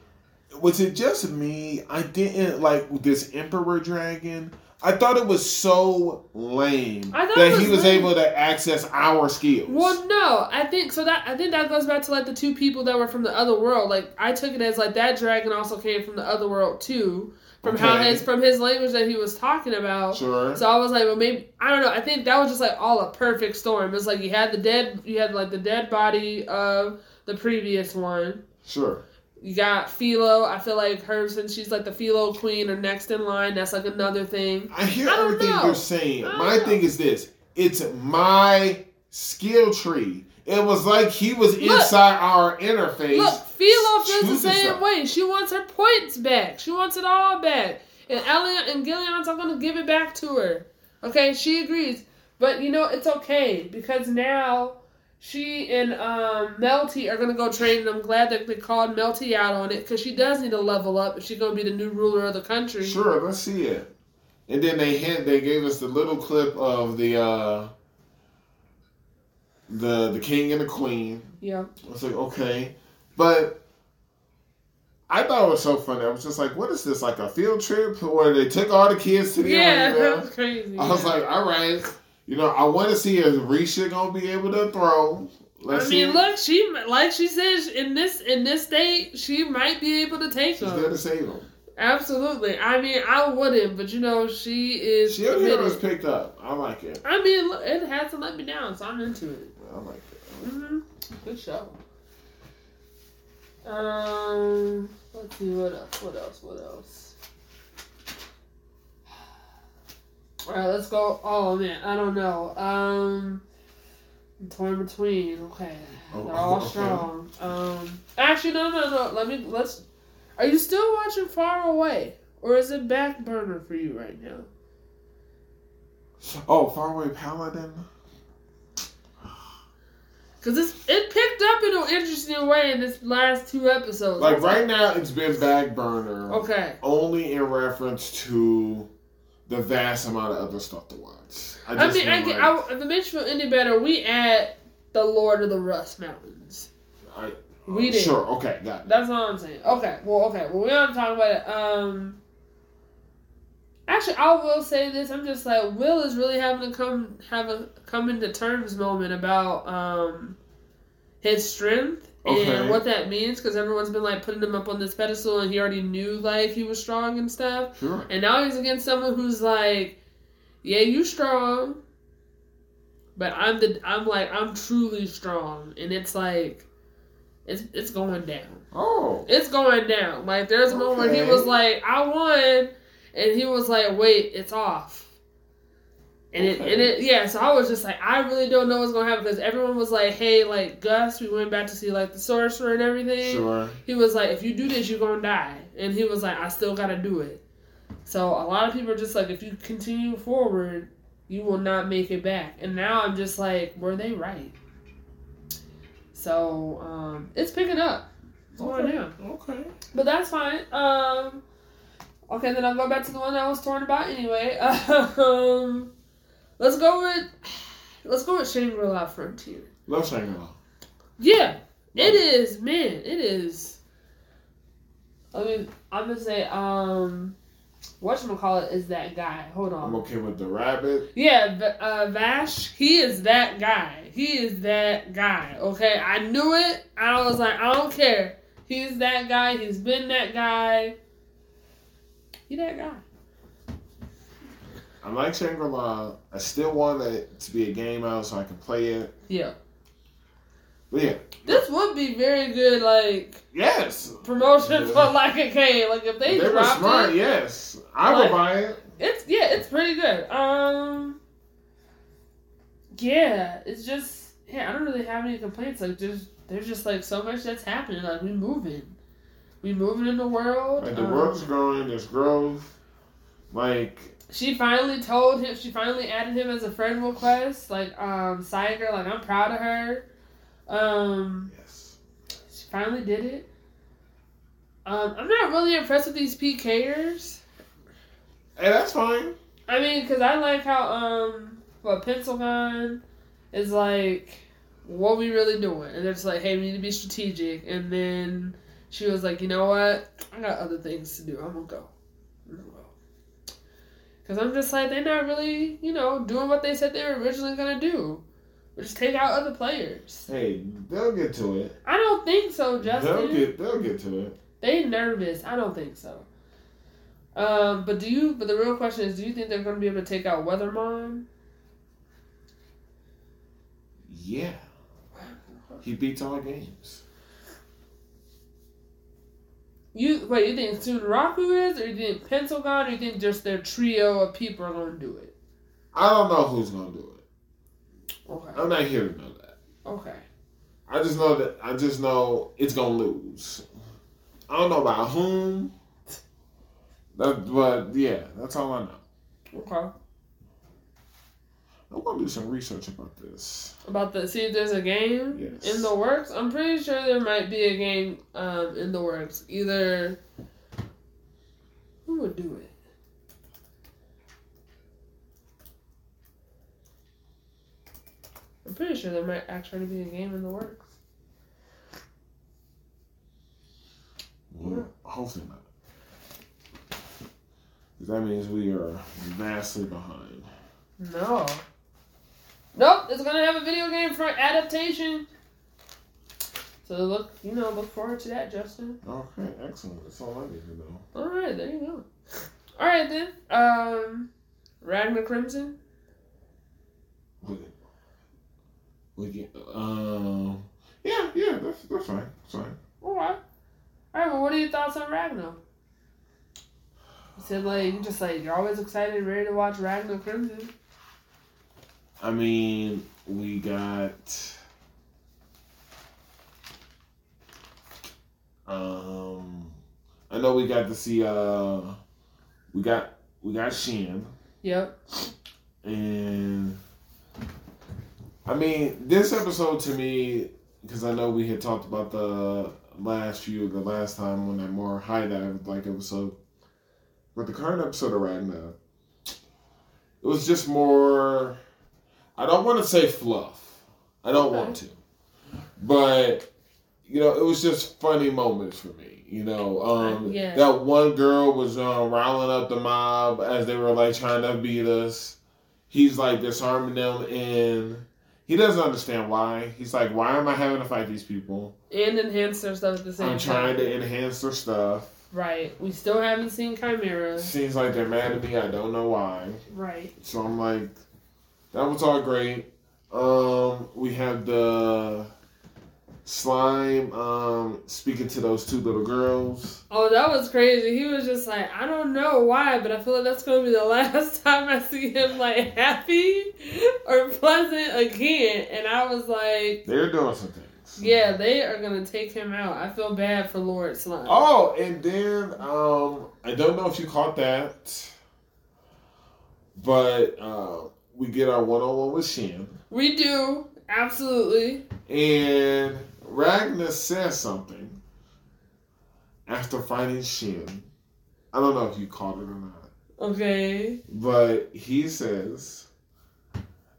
Was it just me? I didn't like this Emperor Dragon. I thought it was so lame that it he was was lame. able to access our skills. Well, no, I think so. That I think that goes back to like the two people that were from the other world. Like I took it as like that dragon also came from the other world too, from how his from his language that he was talking about. Sure. So I was like, well, maybe I don't know. I think that was just like all a perfect storm. It's like you had the dead, you had like the dead body of the previous one. Sure. You got Filo. I feel like her since she's like the Filo queen or next in line. That's like another thing. I hear I don't everything know. you're saying. My know. thing is this: it's my skill tree. It was like he was Look. inside our interface. Look, Filo feels the same way. She wants her points back. She wants it all back. And Elliot and Gillian's are gonna give it back to her. Okay, she agrees. But you know, it's okay because now she and um, Melty are gonna go train, and I'm glad that they called Melty out on it because she does need to level up if she's gonna be the new ruler of the country. Sure, let's see it. And then they hint. They gave us the little clip of the uh the the king and the queen. Yeah. I was like, okay, but. I thought it was so funny. I was just like, "What is this? Like a field trip where they took all the kids to the Yeah, arena?" that was crazy. I was like, all right. You know, I want to see if Risha gonna be able to throw. Let's I see. mean, look, she like she says in this in this state, she might be able to take She's them. there to save him. Absolutely. I mean, I wouldn't, but you know, she is She was picked up. I like it. I mean, it has to let me down, so I'm into it. I like it. hmm Good show. Um, let's see what else. What else? What else? All right, let's go. Oh man, I don't know. Um, I'm torn between. Okay, Oh, they're all okay. strong. Um, actually, no, no, no. Let me. Let's. Are you still watching Far Away, or is it back burner for you right now? Oh, Far Away Paladin. Cause it's it picked up in an interesting way in this last two episodes. Like right now, it's been back burner. Okay. Only in reference to the vast amount of other stuff to watch. I just mean, I get. like- I, if it makes feel any better, we add the Lord of the Rust Mountains. I- We did. Sure. Okay. Got it. That's all I'm saying. Okay. Well, okay. Well, we don't talk about it. Um. Actually, I will say this. I'm just like Will is really having to come have a come into terms moment about um his strength Okay. and what that means because everyone's been like putting him up on this pedestal and he already knew like he was strong and stuff. Sure. And now he's against someone who's like, yeah, you strong, but I'm the I'm like I'm truly strong, and it's like, it's it's going down. Oh. It's going down. Like there's a moment where he was like, I won, and he was like, wait, it's off. And it, and it, yeah. So I was just like, I really don't know what's gonna happen because everyone was like, hey, like Gus, we went back to see like the sorcerer and everything. Sure. He was like, if you do this, you're gonna die. And he was like, I still gotta do it. So a lot of people are just like, if you continue forward, you will not make it back. And now I'm just like, were they right? So um, it's picking up. It's going Okay. down. Okay. But that's fine. Um, okay, then I'll go back to the one that I was torn about anyway. Um, let's go with Let's go with Shangri La Frontier. Love Shangri La. Yeah, it is, man. It is. I mean, I'm gonna say, um, whatchamacallit is that guy. Hold on. I'm okay with the rabbit. Yeah, uh, Vash, he is that guy. He is that guy. Okay, I knew it. I was like, I don't care. He's that guy. He's been that guy. He that guy. I like Shangri La. I still want it to be a game out so I can play it. Yeah, But yeah, this would be very good, like yes. promotion for like a K. Like if they, They were dropped smart. it, Yes, I Like- would buy it. it's yeah, it's pretty good. Um, yeah, it's just yeah. I don't really have any complaints. Like just there's just like so much that's happening. Like we moving, we moving in the world. Like the Um, world's growing. There's growth. Like She finally told him. She finally added him as a friend request. Like um, Saiger. Like I'm proud of her. Um, yes. she finally did it. Um, I'm not really impressed with these PKers. Hey, that's fine. I mean, cause I like how um, what Pencilgon is like, what we really doing, and they're just like, hey, we need to be strategic. And then she was like, you know what, I got other things to do. I'm gonna go. I'm gonna go. Cause I'm just like, they're not really, you know, doing what they said they were originally gonna do. Just take out other players. Hey, they'll get to it. I don't think so, Justin. They'll get. They'll get to it. They nervous. I don't think so. Um, but do you? But the real question is, do you think they're going to be able to take out Wethermon? Yeah. He beats all games. You wait. You think Sunraku is, or you think Pencilgon, or you think just their trio of people are to do it? I don't know who's gonna do it. Okay. I'm not here to know that. Okay. I just know that. I just know it's gonna lose. I don't know about whom. That, but yeah, that's all I know. Okay. I'm gonna do some research about this. About the see if there's a game Yes. in the works. I'm pretty sure there might be a game um in the works. Either who would do it? I'm pretty sure there might actually be a game in the works. Well, hopefully not. that means we are vastly behind. No. Nope, it's gonna have a video game for adaptation. So look, you know, look forward to that, Justin. Okay, excellent. That's all I need to know. All right, there you go. All right then. Um, Ragna Crimson. We, get, um, yeah, yeah, that's that's fine. That's fine. All right. All right. Well, what are your thoughts on Ragna? You said like you just like you're always excited, ready to watch Ragna Crimson. I mean, we got. Um, I know we got to see. Uh, we got we got Shin, Yep. and I mean this episode to me because I know we had talked about the last few the last time when that more high dive like episode, but the current episode of Ragna, it was just more. I don't want to say fluff. I don't want to, but you know, it was just funny moments for me. You know, um, Yeah. that one girl was um, riling up the mob as they were like trying to beat us. He's like disarming them, and he doesn't understand why. He's like, "Why am I having to fight these people? And enhance their stuff at the same I'm time. trying to enhance their stuff. Right. We still haven't seen Chimera. Seems like they're mad at me. I don't know why." Right. So I'm like, that was all great. Um, we have the slime um speaking to those two little girls. Oh, that was crazy. He was just like, I don't know why, but I feel like that's going to be the last time I see him like happy or pleasant again. And I was like, They're doing some things. yeah, they are going to take him out. I feel bad for Lord Slime. Oh, and then um, I don't know if you caught that, but uh, we get our one on one with Shin, We do. Absolutely. and Ragna says something after fighting Shin. I don't know if you caught it or not. Okay. But he says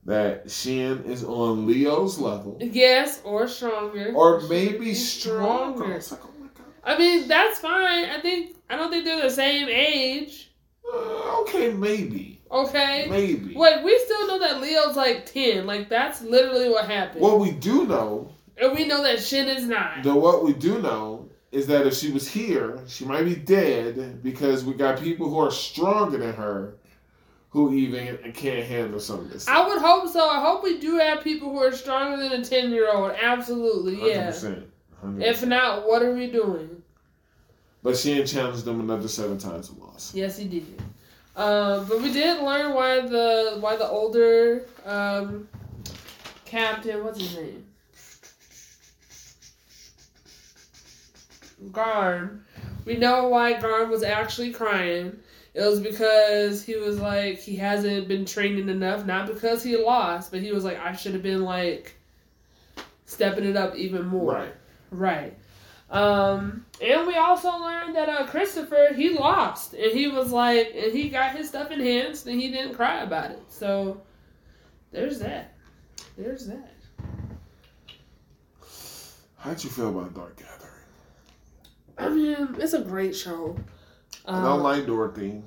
that Shin is on Leo's level, Yes, or stronger. or maybe be stronger. It's like, oh my god. I mean, that's fine. I think I don't think they're the same age. Uh, okay, maybe, Okay. maybe. Wait, we still know that Leo's like ten. Like that's literally what happened. What we do know, and we know that Shin is not. though, what we do know is that if she was here, she might be dead because we got people who are stronger than her, who even can't handle some of this. I would hope so. I hope we do have people who are stronger than a ten year old. Absolutely, yeah. 100%, 100%. If not, what are we doing? But she challenged them another seven times and lost. Yes, he did. Um, but we did learn why the why the older um, captain, what's his name? Garn. We know why Garn was actually crying. It was because he was like he hasn't been training enough, not because he lost, but he was like I should have been like stepping it up even more. Right. Right. Um, and we also learned that uh, Christopher he lost, and he was like, and he got his stuff enhanced, and he didn't cry about it. So there's that. There's that. How'd you feel about Dark Gathering? I mean, it's a great show. I don't Um, like Dorothy.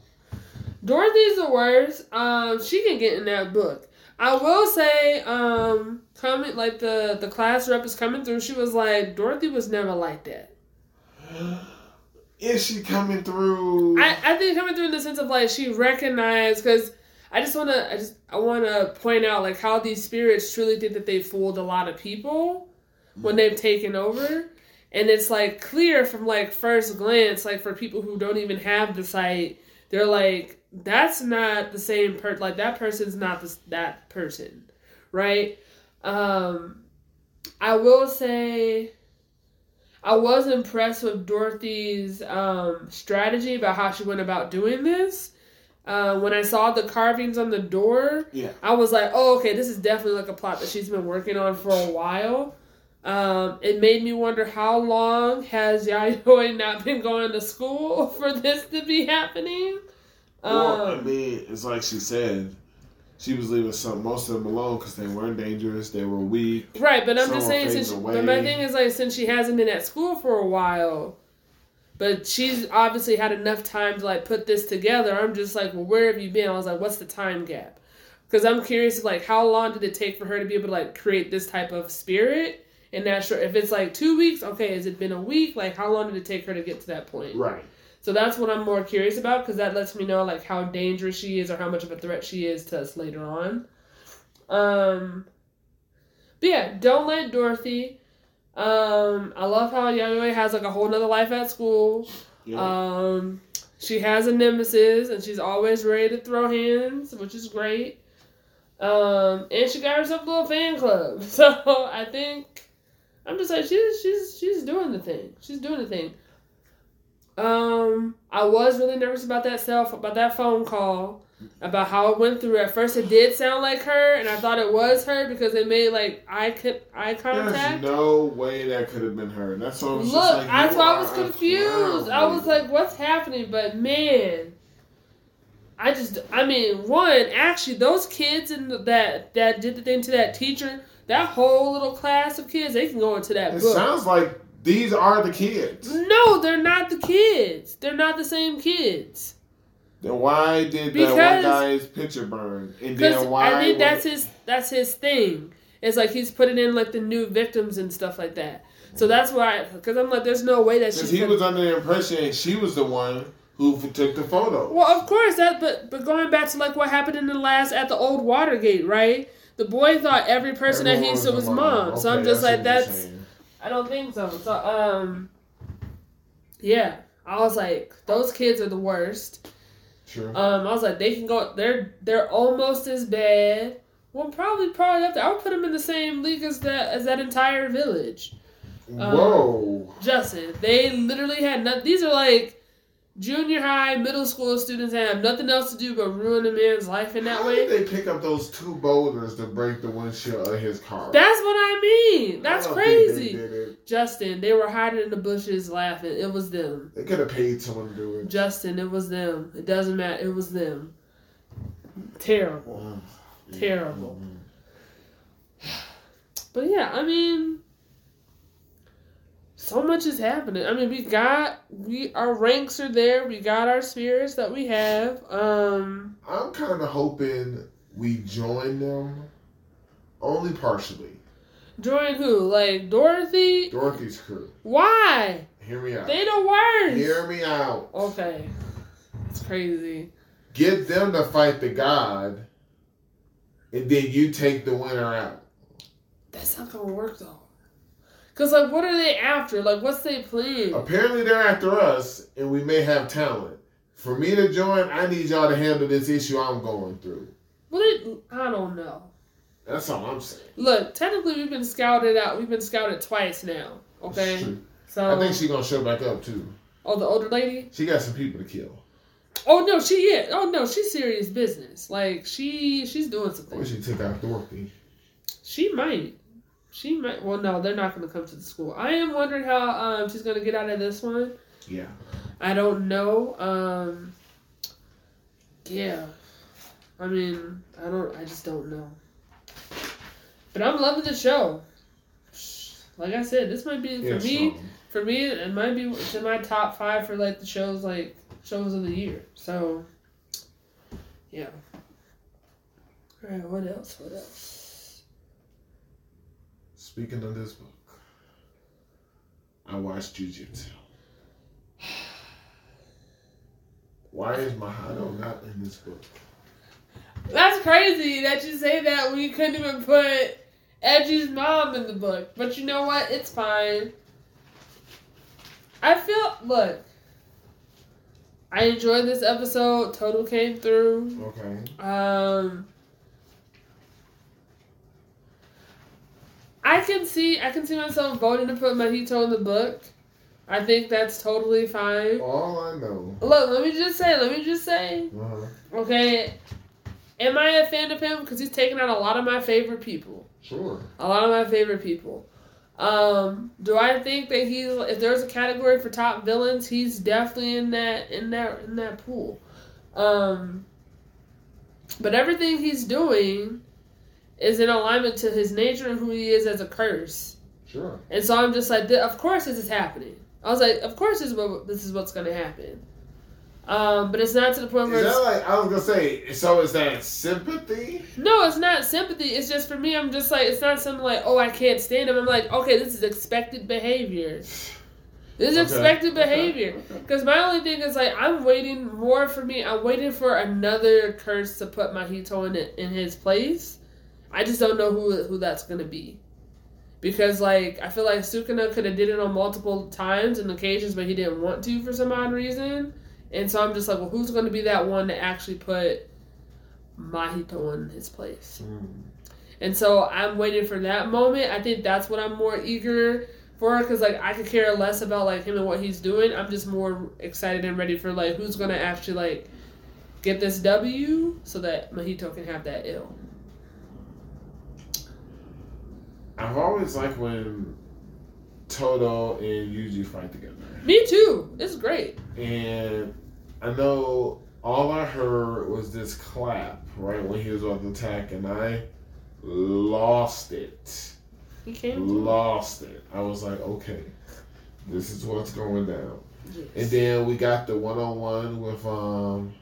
Dorothy's the worst. Um, she can get in that book. I will say, um, coming like the the class rep is coming through. She was like, Dorothy was never like that. Is she coming through? I, I think coming through in the sense of like she recognized because I just want to I just I want to point out like how these spirits truly think that they fooled a lot of people when they've taken over, and it's like clear from like first glance like for people who don't even have the sight, they're like that's not the same per like that person's not the, that person, right? Um, I will say. I was impressed with Dorothy's um, strategy about how she went about doing this. Uh, when I saw the carvings on the door, Yeah. I was like, "Oh, okay, this is definitely like a plot that she's been working on for a while." Um, it made me wonder how long has Yayoi not been going to school for this to be happening. Well, I Um, mean, it's like she said. She was leaving some most of them alone because they weren't dangerous. They were weak. Right, but I'm just saying since away. but my thing is like since she hasn't been at school for a while, but she's obviously had enough time to like put this together. I'm just like, well, where have you been? I was like, what's the time gap? Because I'm curious, like, how long did it take for her to be able to like create this type of spirit? And not sure if it's like two weeks. Okay, has it been a week? Like, how long did it take her to get to that point? Right. So that's what I'm more curious about because that lets me know like how dangerous she is or how much of a threat she is to us later on. Um, but yeah, don't let Dorothy. Um, I love how Yayoi has like a whole nother life at school. Yeah. Um, she has a nemesis and she's always ready to throw hands, which is great. Um, and she got herself a little fan club. So I think I'm just like she's she's she's doing the thing. She's doing the thing. Um, I was really nervous about that self about that phone call about how it went through. At first, it did sound like her, and I thought it was her because it made like eye co- eye There's contact. no way that could have been her. That's why I was Look, like, why I was confused. I was like, what's happening? But man, I just, I mean, one, actually, those kids in the, that that did the thing to that teacher, that whole little class of kids, they can go into that It book. sounds like these are the kids. no, they're not the kids. They're not the same kids. Then why did that one guy's picture burn? And Because then why? I think that's his that's his thing. It's like he's putting in like the new victims and stuff like that. So that's why, because I'm like, there's no way that Because she's. he was under the impression she was the one who took the photo. Well, of course that, but but going back to like what happened in the last at the old Watergate, right? The boy thought every person that he saw was mom. So I'm just like, that's. saying. I don't think so. So um, yeah, I was like, those kids are the worst. Sure. Um, I was like, they can go. They're they're almost as bad. Well, probably probably up there. I would put them in the same league as that as that entire village. um, Whoa. Justin, they literally had nothing. These are like junior high, middle school students have nothing else to do but ruin a man's life in that How way. did they pick up those two boulders to break the windshield of his car? That's what I mean. That's I they crazy. it. Justin, they were hiding in the bushes laughing. It was them. They could have paid someone to do it. Justin, it was them. It doesn't matter. It was them. Terrible. Mm. Terrible. Mm. but yeah, I mean, so much is happening. I mean, we got we our ranks are there. We got our spheres that we have. Um, I'm kind of hoping we join them, only partially. join who? Like Dorothy? Dorothy's crew. Why? Hear me out. They the worst. Hear me out. Okay, it's crazy. Get them to fight the god, and then you take the winner out. That's not gonna work though. Cause like, what are they after? Like, what's they plan? Apparently, they're after us, and we may have talent. For me to join, I need y'all to handle this issue I'm going through. Well, it, I don't know. That's all I'm saying. Look, technically, we've been scouted out. We've been scouted twice now. Okay, so I think she gonna show back up too. oh, the older lady. She got some people to kill. Oh no, she is. Oh no, she's serious business. Like she, she's doing something. wish she took out Dorothy. She might. She might. Well, no, they're not going to come to the school. I am wondering how um, she's going to get out of this one. Yeah. I don't know. Um, yeah. I mean, I don't. I just don't know. But I'm loving the show. Like I said, this might be for Yeah, me. For me, it might be it's in my top five for like the shows like shows of the year. So, yeah. All right. What else? What else? Speaking of this book, I watched Jujutsu. Why is Mahito not in this book? That's crazy that you say that when you couldn't even put Eiji's mom in the book. But you know what? It's fine. I feel look. I enjoyed this episode. Todo came through. Okay. Um I can see I can see myself voting to put Mahito in the book. I think that's totally fine. All I know. Look, let me just say, let me just say, Uh-huh. okay, am I a fan of him? Because he's taken out a lot of my favorite people. Sure. A lot of my favorite people. Um, do I think that he's if there's a category for top villains, he's definitely in that in that in that pool. Um, but everything he's doing is in alignment to his nature and who he is as a curse. Sure. And so I'm just like, of course this is happening. I was like, of course this is what this is what's gonna happen. Um, but it's not to the point Is where it's, that like I was gonna say? So is that sympathy? no, it's not sympathy. It's just for me. I'm just like, it's not something like, oh, I can't stand him. I'm like, okay, this is expected behavior. This is Okay. expected Okay. behavior. Okay. Because my only thing is like, I'm waiting more for me. I'm waiting for another curse to put my Mahito in it, in his place. I just don't know who who that's gonna be. Because like I feel like Sukuna could have did it on multiple times and occasions, but he didn't want to for some odd reason. And so I'm just like, well, who's going to be that one to actually put Mahito in his place? Mm. And so I'm waiting for that moment. I think that's what I'm more eager for because like I could care less about like him and what he's doing. I'm just more excited and ready for like who's going to actually like get this W so that Mahito can have that L. I've always liked when Todo and Yuji fight together. Me too. It's great. And I know all I heard was this clap right when he was on the attack, and I lost it. He came. Lost it. I was like, okay, this is what's going down. Yes. And then we got the one on one with um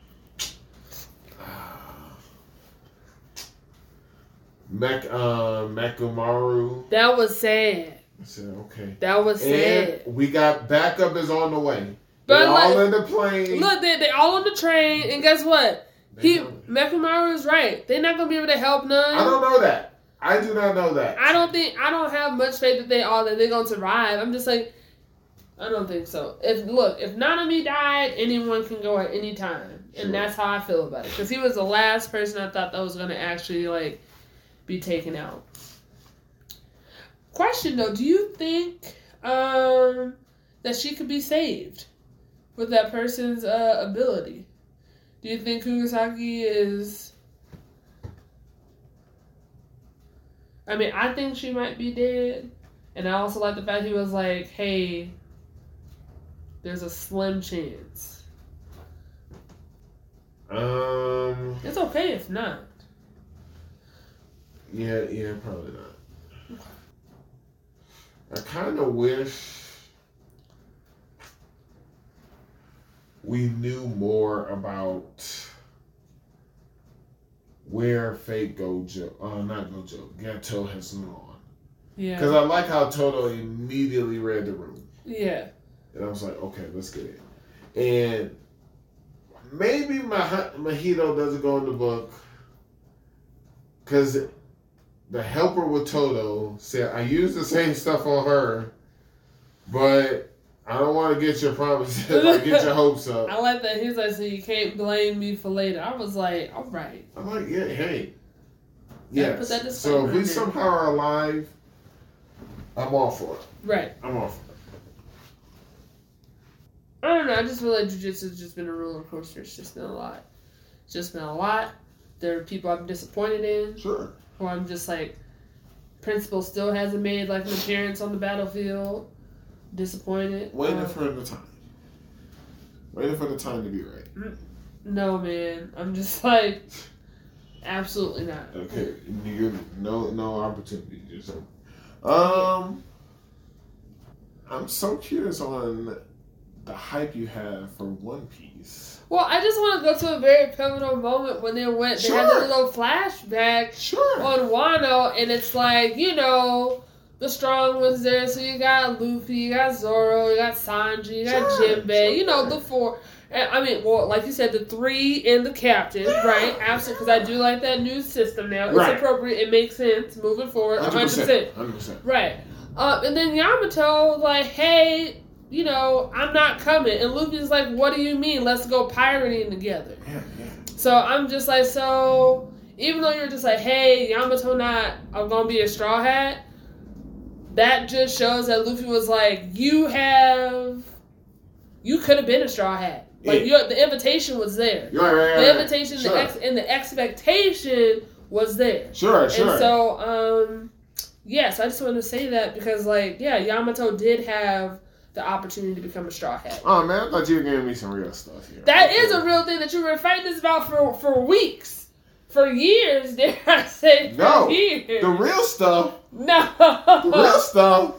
Mek uh, Mechamaru. That was sad. I said, okay. That was sad. And we got backup is on the way. But They're all like- in the plane. Look, they they all on the train, and guess what? They He. Mechamaru is right. They're not gonna be able to help none. I don't know that. I do not know that. I don't think I don't have much faith that they all that they're gonna survive. I'm just like, I don't think so. If look, if Nanami died, anyone can go at any time, Sure. and that's how I feel about it. Because he was the last person I thought that was gonna actually like be taken out. Question though, do you think um that she could be saved with that person's uh, ability? Do you think Kugisaki is? I mean, I think she might be dead, and I also like the fact he was like, "Hey, there's a slim chance. Um. It's okay if not." Yeah. Yeah. Probably not. I kind of wish we knew more about where Fate Gojo, uh, not Gojo, Geto has gone. Yeah. Because I like how Todo immediately read the room. Yeah. And I was like, okay, let's get it. And maybe Mah- Mahito doesn't go in the book because the helper with Todo said, I used the same stuff on her, but I don't want to get your promises, like get your hopes up. I like that. He's like, so you can't blame me for later. I was like, all right. I'm like, yeah, hey. Yeah, Yes. put that so if we somehow are alive, I'm all for it. Right. I'm all for it. I don't know. I just feel like Jujutsu's just been a roller coaster. It's just been a lot. It's just been a lot. There are people I'm disappointed in. Sure. Who I'm just like, principal still hasn't made like an appearance on the battlefield. Disappointed. Waiting Uh, for the time. Waiting for the time to be right. No, man. I'm just like, absolutely not. Okay, you no no opportunity. Just um, I'm so curious on the hype you have for One Piece. Well, I just want to go to a very pivotal moment when they went. They had Sure. a little flashback Sure. on Wano, and it's like you know the strong ones there. So you got Luffy, you got Zoro, you got Sanji, you got Sure, Jinbei. You know the four. And, I mean, well, like you said, the three and the captain, right? Absolutely, because I do like that new system now. It's Right. appropriate. It makes sense moving forward. 100%. Hundred percent. Right. Uh, and then Yamato was like, hey, you know, I'm not coming. And Luffy's like, what do you mean? Let's go pirating together. Yeah, yeah. So I'm just like, so even though you're just like, hey, Yamato not I'm gonna be a straw hat, that just shows that Luffy was like, you have, you could have been a straw hat. Like Yeah. your the invitation was there. Right, right, right. The invitation, Sure. the ex, and the expectation was there. Sure, sure. And so, um, yes, I just wanted to say that because, like, yeah, Yamato did have the opportunity to become a straw hat. oh man, I thought you were giving me some real stuff here. That Okay. is a real thing that you were fighting this about for for weeks, for years. Dare I say? No, years. The real stuff. no. The real stuff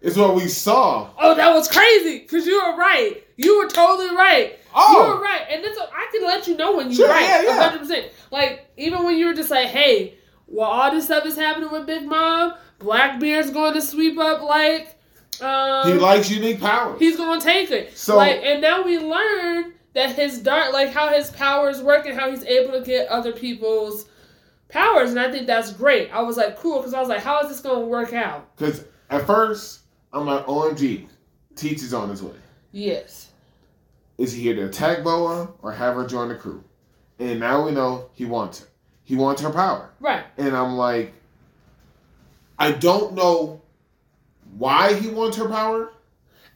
is what we saw. Oh, that was crazy. Cause you were right. You were totally right. Oh. You were right, and this I can let you know when you're Sure, right. yeah, yeah. hundred percent. Like even when you were just like, hey, while all this stuff is happening with Big Mom, Blackbeard's going to sweep up like. Um, he likes unique powers. he's gonna take it. So- like, and now we learn that his dark, like how his powers work and how he's able to get other people's powers, and I think that's great. I was like, cool, because I was like, how is this gonna work out? Because at first, I'm like, OMG, Teach is on his way. Yes. Is he here to attack Boa or have her join the crew? And now we know he wants her. He wants her power. Right. And I'm like, I don't know why he wants her power.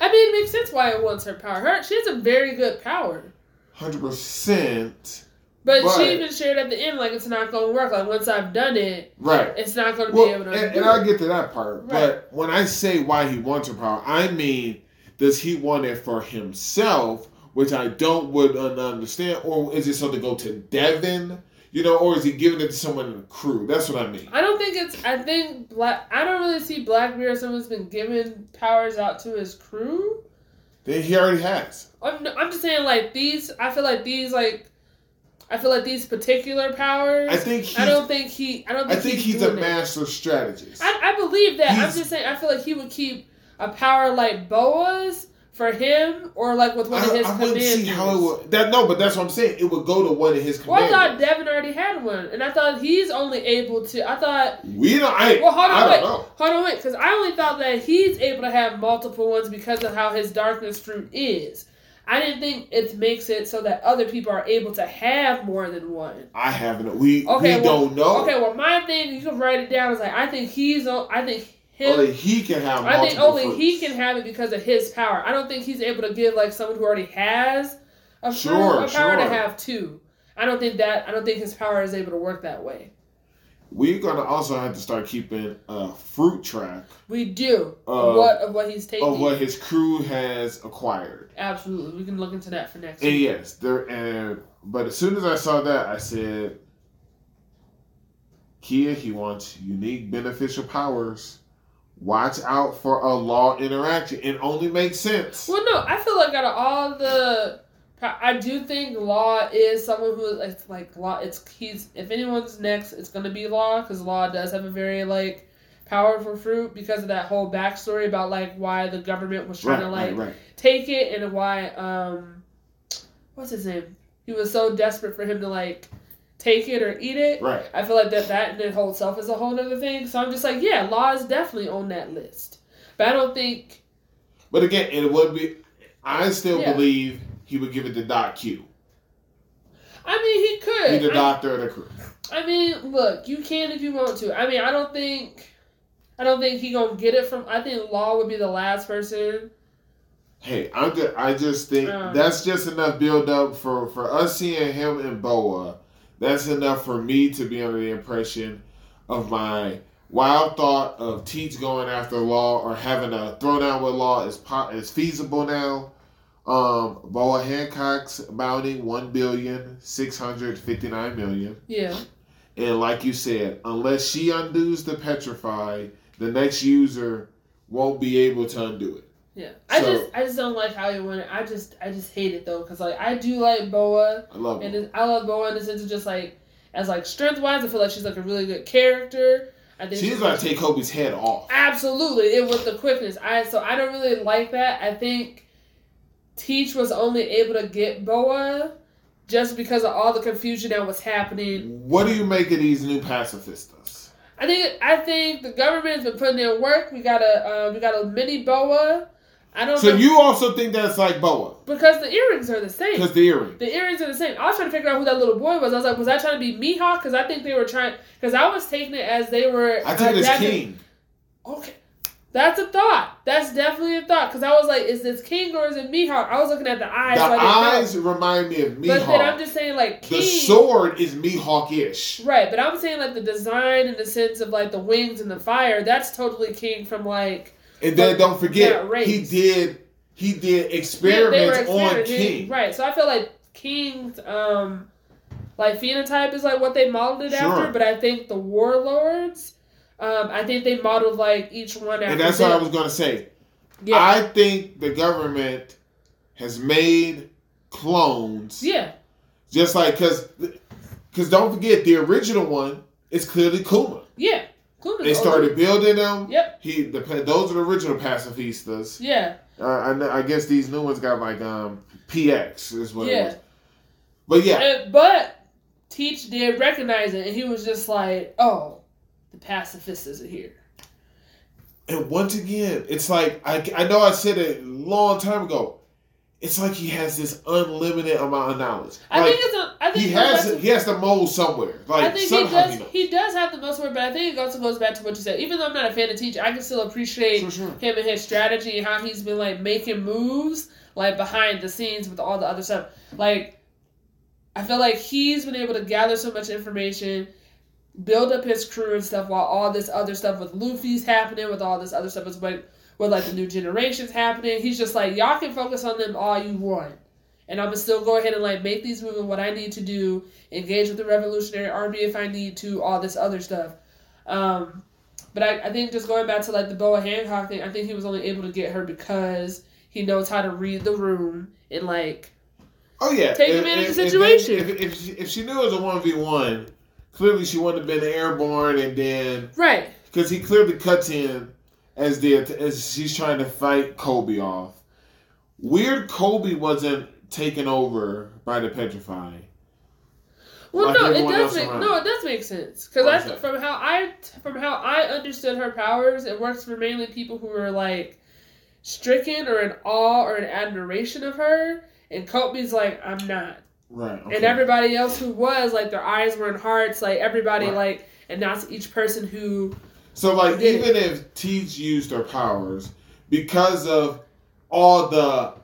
I mean, it makes sense why it wants her power. Her, she has a very good power. 100%. But, But- she even shared at the end, like, it's not going to work. Like, once I've done it, Right. it's not going to Well, be able to and, and. I'll get to that part. Right. But when I say why he wants her power, I mean, does he want it for himself, which I don't would understand, or is it something to go to Devon? You know, or is he giving it to someone in the crew? That's what I mean. I don't think it's. I think Black. I don't really see Blackbeard as someone's been giving powers out to his crew. Then he already has. I'm, I'm just saying, like these. I feel like these, like, I feel like these particular powers. I think he's, I don't think he. I don't Think I think. think he's a doing it. master strategist. I, I believe that. I'm just saying. I feel like he would keep a power like Boa's for him, or like with one I, of his I commanders. see how it would. That no, but that's what I'm saying. It would go to one of his Well, I thought Devon already had one, and I thought he's only able to. I thought we don't. I, Well, hold on, wait. know. Hold on, wait, because I only thought that he's able to have multiple ones because of how his darkness fruit is. I didn't think it makes it so that other people are able to have more than one. I haven't. We Okay, we well- don't know. Okay, well, my thing, you can write it down. Is like I think he's. on- I think him. Only he can have. I think only he can have it because of his power. I don't think he's able to give like someone who already has a fruit a power to have two. I don't think that. I don't think his power is able to work that way. We're gonna also have to start keeping a fruit track We do of what of what he's taking. of what his crew has acquired. Absolutely, we can look into that for next And week. yes, there. And but as soon as I saw that, I said, "Kia, he wants unique beneficial powers. Watch out for a law interaction. It only makes sense. Well, no, I feel like out of all the, I do think Law is someone who is like Law. It's he's if anyone's next, it's gonna be Law because Law does have a very like powerful fruit because of that whole backstory about like why the government was trying Right, to like right, right. take it and why um, what's his name? He was so desperate for him to like take it or eat it. Right. I feel like that that in whole itself is a whole other thing. So I'm just like, yeah, Law is definitely on that list, but I don't think. But again, it would be. I still Yeah. believe he would give it to Doc Q. I mean, he could. He the I- doctor of the crew. I mean, look, you can if you want to. I mean, I don't think, I don't think he gonna get it from. I think Law would be the last person. Hey, I'm just, I just think Um. that's just enough build up for for us seeing him and Boa. That's enough for me to be under the impression of my wild thought of Teach going after Law or having a throwdown with Law is po- is feasible now. Um, Boa Hancock's bounty one billion six hundred fifty nine million. Yeah, And like you said, unless she undoes the petrify, the next user won't be able to undo it. Yeah. I So- just, I just don't like how he went. I just, I just hate it though, because like I do like Boa, I love and I love Boa in the sense of just like, as like strength wise, I feel like she's like a really good character. I think She's gonna take Koby's head off. Absolutely, it with the quickness. I so I don't really like that. I think Teach was only able to get Boa just because of all the confusion that was happening. What do you make of these new pacifistas? I think I think the government's been putting in work. We got a uh, we got a mini Boa. I don't So know you also think that's like Boa? because the earrings are the same. Because the earring. The earrings are the same. I was trying to figure out who that little boy was. I was like, was I trying to be Mihawk? Because I think they were trying. Because I was taking it as they were. I uh, think it's adapting- King. Okay. That's a thought. That's definitely a thought. Because I was like, is this King or is it Mihawk? I was looking at the eyes. The so didn't know. eyes remind me of Mihawk. But then I'm just saying, like, King. The sword is Mihawk-ish. Right, but I'm saying, like, the design in the sense of, like, the wings and the fire, that's totally King from, like. And then don't forget, he did he did Yeah, experiments on experimenting. King. Right, so I feel like King's, um, like, phenotype is, like, what they modeled it Sure. after, but I think the Warlords, um, I think they modeled, like, each one after And that's what I was gonna say. Yeah. I think the government has made clones yeah. just like because because don't forget the original one is clearly Kuma. They started building them. Yep. He the those are the original pacifistas. Yeah. Uh, I, I guess these new ones got like um PX is what it Yeah. was. But yeah, And- but Teach did recognize it, and he was just like, "Oh, the pacifistas are here." and once again, it's like I I know I said it a long time ago. It's like he has this unlimited amount of knowledge. I Like, think it's a. I think he has of- he has the mold somewhere. Like I think he does. knows. He does have the most word, but I think it also goes back to what you said. Even though I'm not a fan of Teach, I can still appreciate Sure, sure. him and his strategy and how he's been like making moves like behind the scenes with all the other stuff. Like I feel like he's been able to gather so much information, build up his crew and stuff while all this other stuff with Luffy's happening, with all this other stuff is like with like the new generations happening. He's just like, Y'all can focus on them all you want. And I'm gonna still go ahead and like make these moves and what I need to do, engage with the revolutionary army if I need to, all this other stuff. Um but I, I think just going back to like the Boa Hancock thing, I think he was only able to get her because he knows how to read the room and like Oh yeah, Take advantage of the situation. If, if, if, she, if she knew it was a one v one, clearly she wouldn't have been airborne, and then right. because he clearly cuts in as the as she's trying to fight Koby off. Weird, Kobe wasn't taken over by the petrify. Well, Like no, it does make around. no, it does make sense because I is from how I from how I understood her powers, it works for mainly people who are like stricken or in awe or in admiration of her, and Koby's like, I'm not, Right. and everybody else who was like their eyes were in hearts, like everybody Right. like, and that's each person who So like even if Teach used her powers because of all the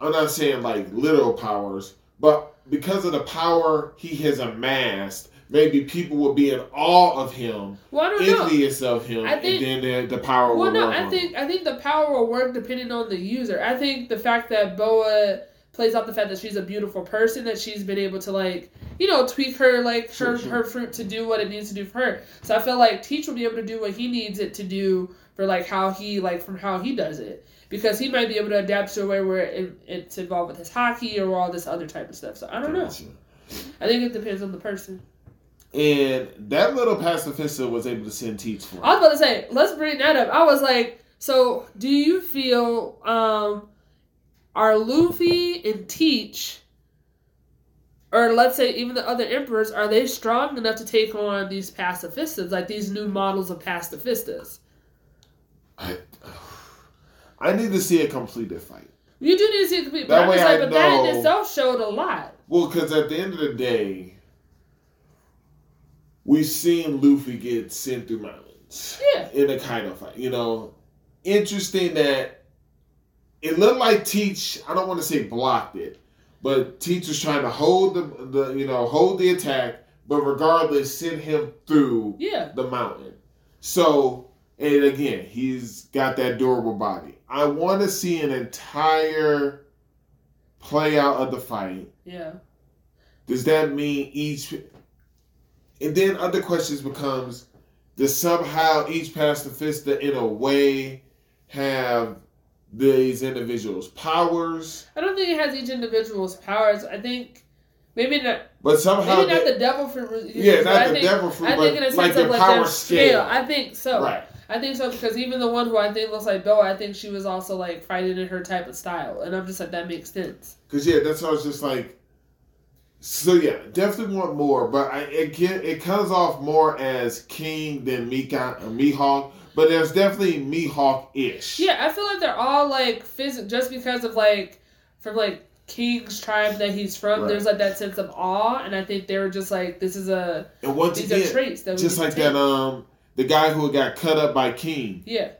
I'm not saying like literal powers, but because of the power he has amassed, maybe people will be in awe of him, well, don't know. of him, I think- and then the, the power Well, will no, work I think I think the power will work depending on the user. I think the fact that Boa plays off the fact that she's a beautiful person, that she's been able to like, you know, tweak her like her her fruit to do what it needs to do for her. So I feel like Teach will be able to do what he needs it to do for like how he like from how he does it because he might be able to adapt to a way where it, it's involved with his haki or all this other type of stuff. So I don't know. I think it depends on the person. And that little pacifista was able to send Teach for. I was about to say, let's bring that up. I was like, so do you feel um are Luffy and Teach or let's say even the other emperors, are they strong enough to take on these pacifistas, like these new models of pacifistas? I, I need to see a completed fight. You do need to see a complete, but, That way like, I but that in know- itself showed a lot. Well, because at the end of the day, we've seen Luffy get sent through mountains Yeah. in a kind of fight. You know, interesting that it looked like Teach. I don't want to say blocked it, but Teach was trying to hold the the you know hold the attack, but regardless, sent him through Yeah. the mountain. So, and again, he's got that durable body. I want to see an entire play out of the fight. Yeah. Does that mean each? And then other questions becomes: Does somehow each pacifista in a way have these individuals' powers? I don't think it has each individual's powers. I think maybe not But somehow, maybe not they- the devil fruit. yeah, not I the think, devil fruit, I think in a sense like of like power scale. scale. I think so. right? I think so because even the one who I think looks like Boa, I think she was also like fighting in her type of style, and I'm just like that makes sense. Because yeah, that's how I was just like. So yeah, definitely want more, but I, it get, it comes off more as King than Mika, Mihawk, but there's definitely Mihawk ish. Yeah, I feel like they're all like phys- just because of like from like King's tribe that he's from. Right. There's like that sense of awe, and I think they were just like this is a and once these again, are traits that just like take. that um the guy who got cut up by King. Yeah,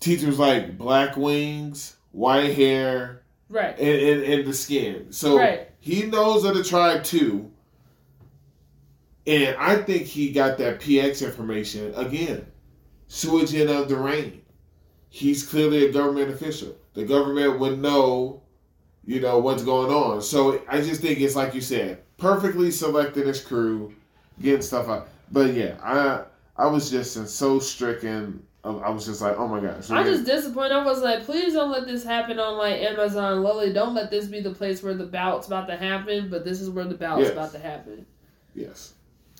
Teacher's like black wings, white hair, right, and, and, and the skin. So Right. he knows of the tribe too. And I think he got that PX information again. Shiryu of the rain. He's clearly a government official. The government would know, you know, what's going on. So I just think it's like you said, perfectly selected his crew, getting stuff out. But yeah, I I was just so stricken. I was just like, oh my gosh. I'm just disappointed. I was like, please don't let this happen on like Amazon Lily. Don't let this be the place where the bout's about to happen. But this is where the bout's Yes. about to happen. yes.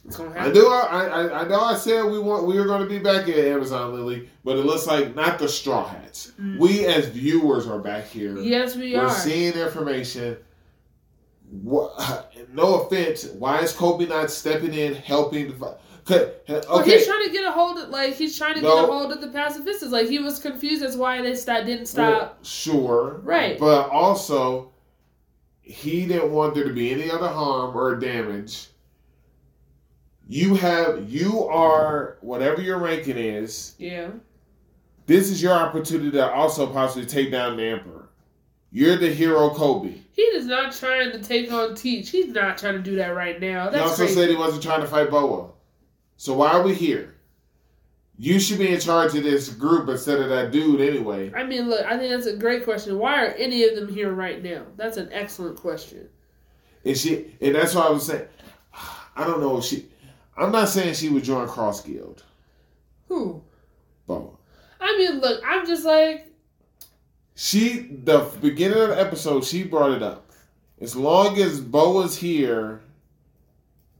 It's gonna I happen. do. I, I I know. I said we want we were going to be back at Amazon Lily, but it looks like not the Straw Hats. Mm. We as viewers are back here. Yes, we We're are. seeing information. What, no offense. Why is Koby not stepping in, helping? The, okay. Well, he's trying to get a hold of like he's trying to No. get a hold of the pacifistas. Like he was confused as why they st- didn't Well, stop. sure. Right. But also, he didn't want there to be any other harm or damage. You have you are whatever your ranking is. Yeah. This is your opportunity to also possibly take down the Emperor. You're the hero, Koby. He is not trying to take on Teach. He's not trying to do that right now. He also crazy. said he wasn't trying to fight Boa. So why are we here? You should be in charge of this group instead of that dude anyway. I mean, look, I think that's a great question. Why are any of them here right now? That's an excellent question. And she and that's why I was saying I don't know if she I'm not saying she would join Cross Guild. Who? Boa. I mean, look, I'm just like, She the beginning of the episode she brought it up. As long as Boa's here,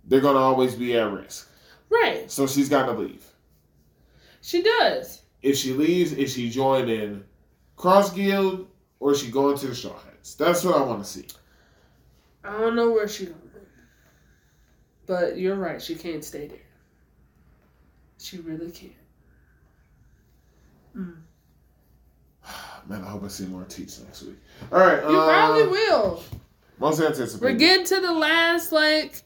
they're gonna always be at risk. right. So she's gotta leave. She does. if she leaves, is she joining Cross Guild or is she going to the Straw Hats? That's what I want to see. I don't know where she going. But you're right. She can't stay there. She really can't. Mm. Man, I hope I see more Teach next week. All right, You uh, probably will. most anticipated. We're getting to the last like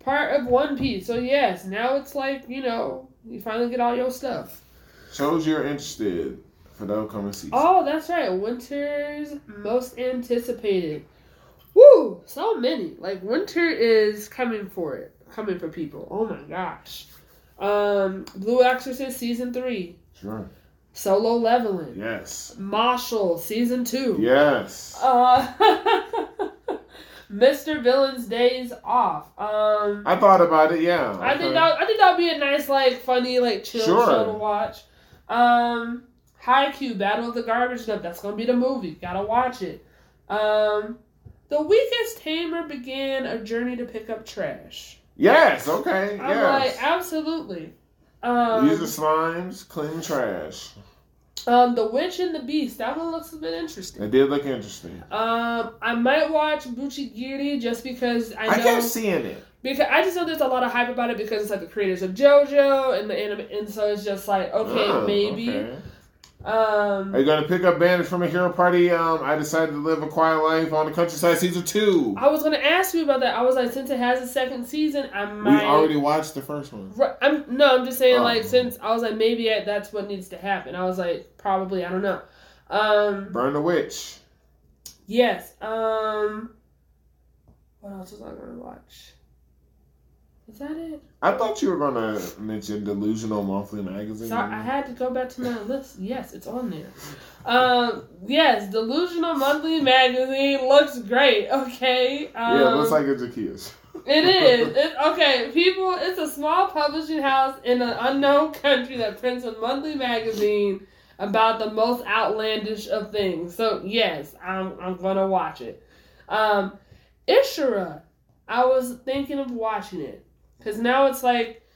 part of One Piece. So yes, now it's like you know you finally get all your stuff. Shows you're interested for the upcoming season. Oh, that's right. Winter's most anticipated. Woo! So many. Like winter is coming for it. Coming for people. Oh my gosh. Um, Blue Exorcist season three. Sure. Solo leveling. Yes. Mashle season two. Yes. Uh, Mr. Villain's days off. Um, I thought about it. Yeah. I think that I think that would be a nice, like, funny, like, chill Sure. show to watch. Um, Haikyuu, Battle of the Garbage Nut. That's gonna be the movie. Gotta watch it. Um, the weakest tamer began a journey to pick up trash. Yes. Okay. I'm yes. like, absolutely. Um, Use the slimes, clean trash. um, the Witch and the Beast. That one looks a bit interesting. It did look interesting. Um, I might watch Buchigiri just because I know. I, kept seeing it. because I just know there's a lot of hype about it because it's like the creators of JoJo and the anime, and so it's just like okay, Oh, maybe. okay. Um, Are you gonna pick up Bandit from a hero party? Um, I decided to live a quiet life on the countryside, season two. I was gonna ask you about that. I was like, since it has a second season, I might. We already watched the first one. Right, I'm no, I'm just saying Oh. like since I was like maybe that's what needs to happen. I was like probably I don't know. Um, Burn the witch. yes. Um, what else was I gonna watch? Is that it? I thought you were gonna mention Delusional Monthly Magazine. Sorry, I had to go back to my list. Yes, it's on there. Um, yes, Delusional Monthly Magazine looks great. Okay. Um, yeah, it looks like it's Jakia's. It is. It, okay, people, it's a small publishing house in an unknown country that prints a monthly magazine about the most outlandish of things. So, yes, I'm, I'm going to watch it. Um, Ishura, I was thinking of watching it. Because now it's like,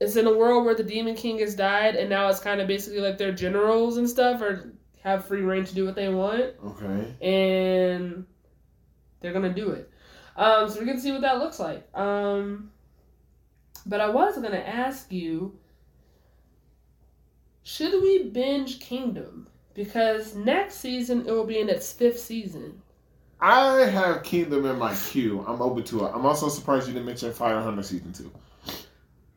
it's in a world where the Demon King has died, and now it's kind of basically like their generals and stuff are have free reign to do what they want Okay. and they're gonna do it. Um, so we're gonna see what that looks like. Um, but I was gonna ask you, should we binge Kingdom? Because next season it will be in its fifth season. I have Kingdom in my queue. I'm open to it. I'm also surprised you didn't mention Fire Hunter season two.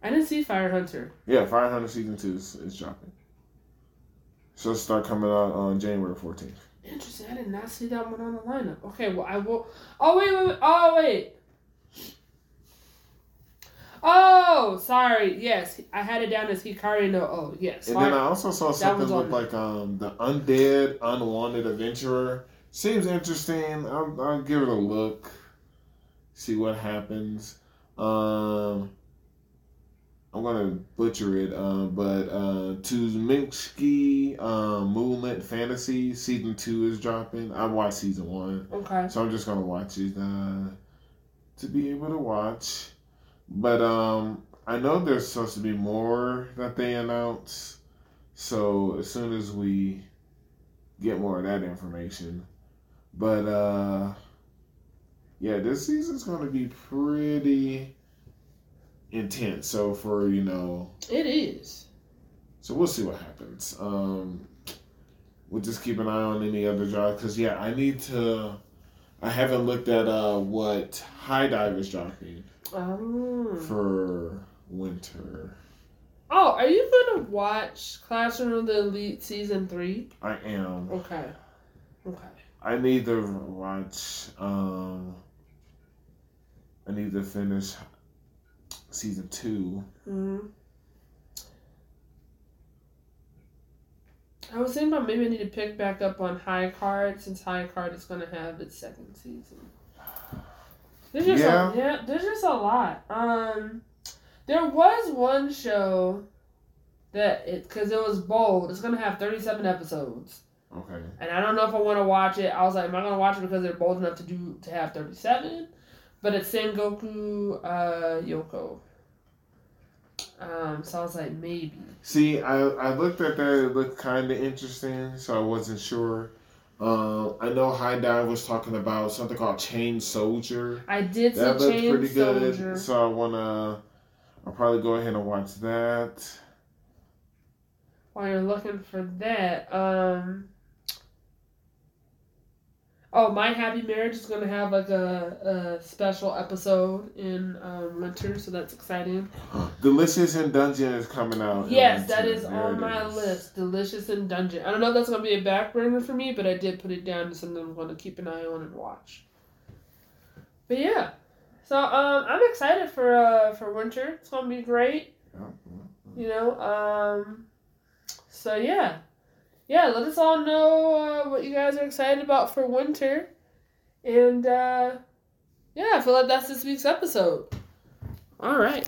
I didn't see Fire Hunter. Yeah, Fire Hunter season two is, is dropping. So it'll start coming out on January 14th. Interesting. I did not see that one on the lineup. Okay, well I will. Oh wait, wait, wait. Oh wait. Oh, sorry. Yes, I had it down as Hikari no. Oh, yes. And then I also saw something with, like um the undead, unwanted adventurer. Seems interesting. I'll, I'll give it a look. See what happens. Um, I'm gonna butcher it. Um, but uh, Tuzminski, um, Moonlit Fantasy season two is dropping. I watched season one. Okay. So I'm just gonna watch it uh, to be able to watch. But um, I know there's supposed to be more that they announce. So as soon as we get more of that information, but uh, yeah, this season's gonna be pretty intense. So for you know, It is. so we'll see what happens. Um, we'll just keep an eye on any other jobs because yeah, I need to. I haven't looked at uh what HIDIVE is dropping Oh. for winter. Oh, are you gonna watch Classroom of the Elite season three? I am. Okay. Okay. I need to watch. Um, I need to finish season two. hmm I was thinking about maybe I need to pick back up on High Card since High Card is gonna have its second season. There's just Yeah. a, yeah, there's just a lot. Um, there was one show that it because it was bold. It's gonna have 37 episodes. Okay. and I don't know if I want to watch it. I was like, am I gonna watch it because they're bold enough to do to have thirty seven? But it's Sengoku uh, Yoko. Um, so I was like, maybe. See, I I looked at that. It looked kind of interesting, so I wasn't sure. Um, I know HIDIVE was talking about something called Chain Soldier. I did see That looked Chain pretty good. So I wanna. I'll probably go ahead and watch that. While you're looking for that, um. Oh, My Happy Marriage is gonna have like a, a special episode in um, winter, so that's exciting. Delicious in Dungeon is coming out. Yes, that is There on my is. list. Delicious and Dungeon. I don't know if that's gonna be a back burner for me, but I did put it down to something I'm gonna keep an eye on and watch. But yeah, so um, I'm excited for uh for winter. It's gonna be great. Yeah. You know. Um. So yeah, yeah. Let us all know uh, what you guys are excited about for winter, and uh, yeah, I feel like that's this week's episode. All right.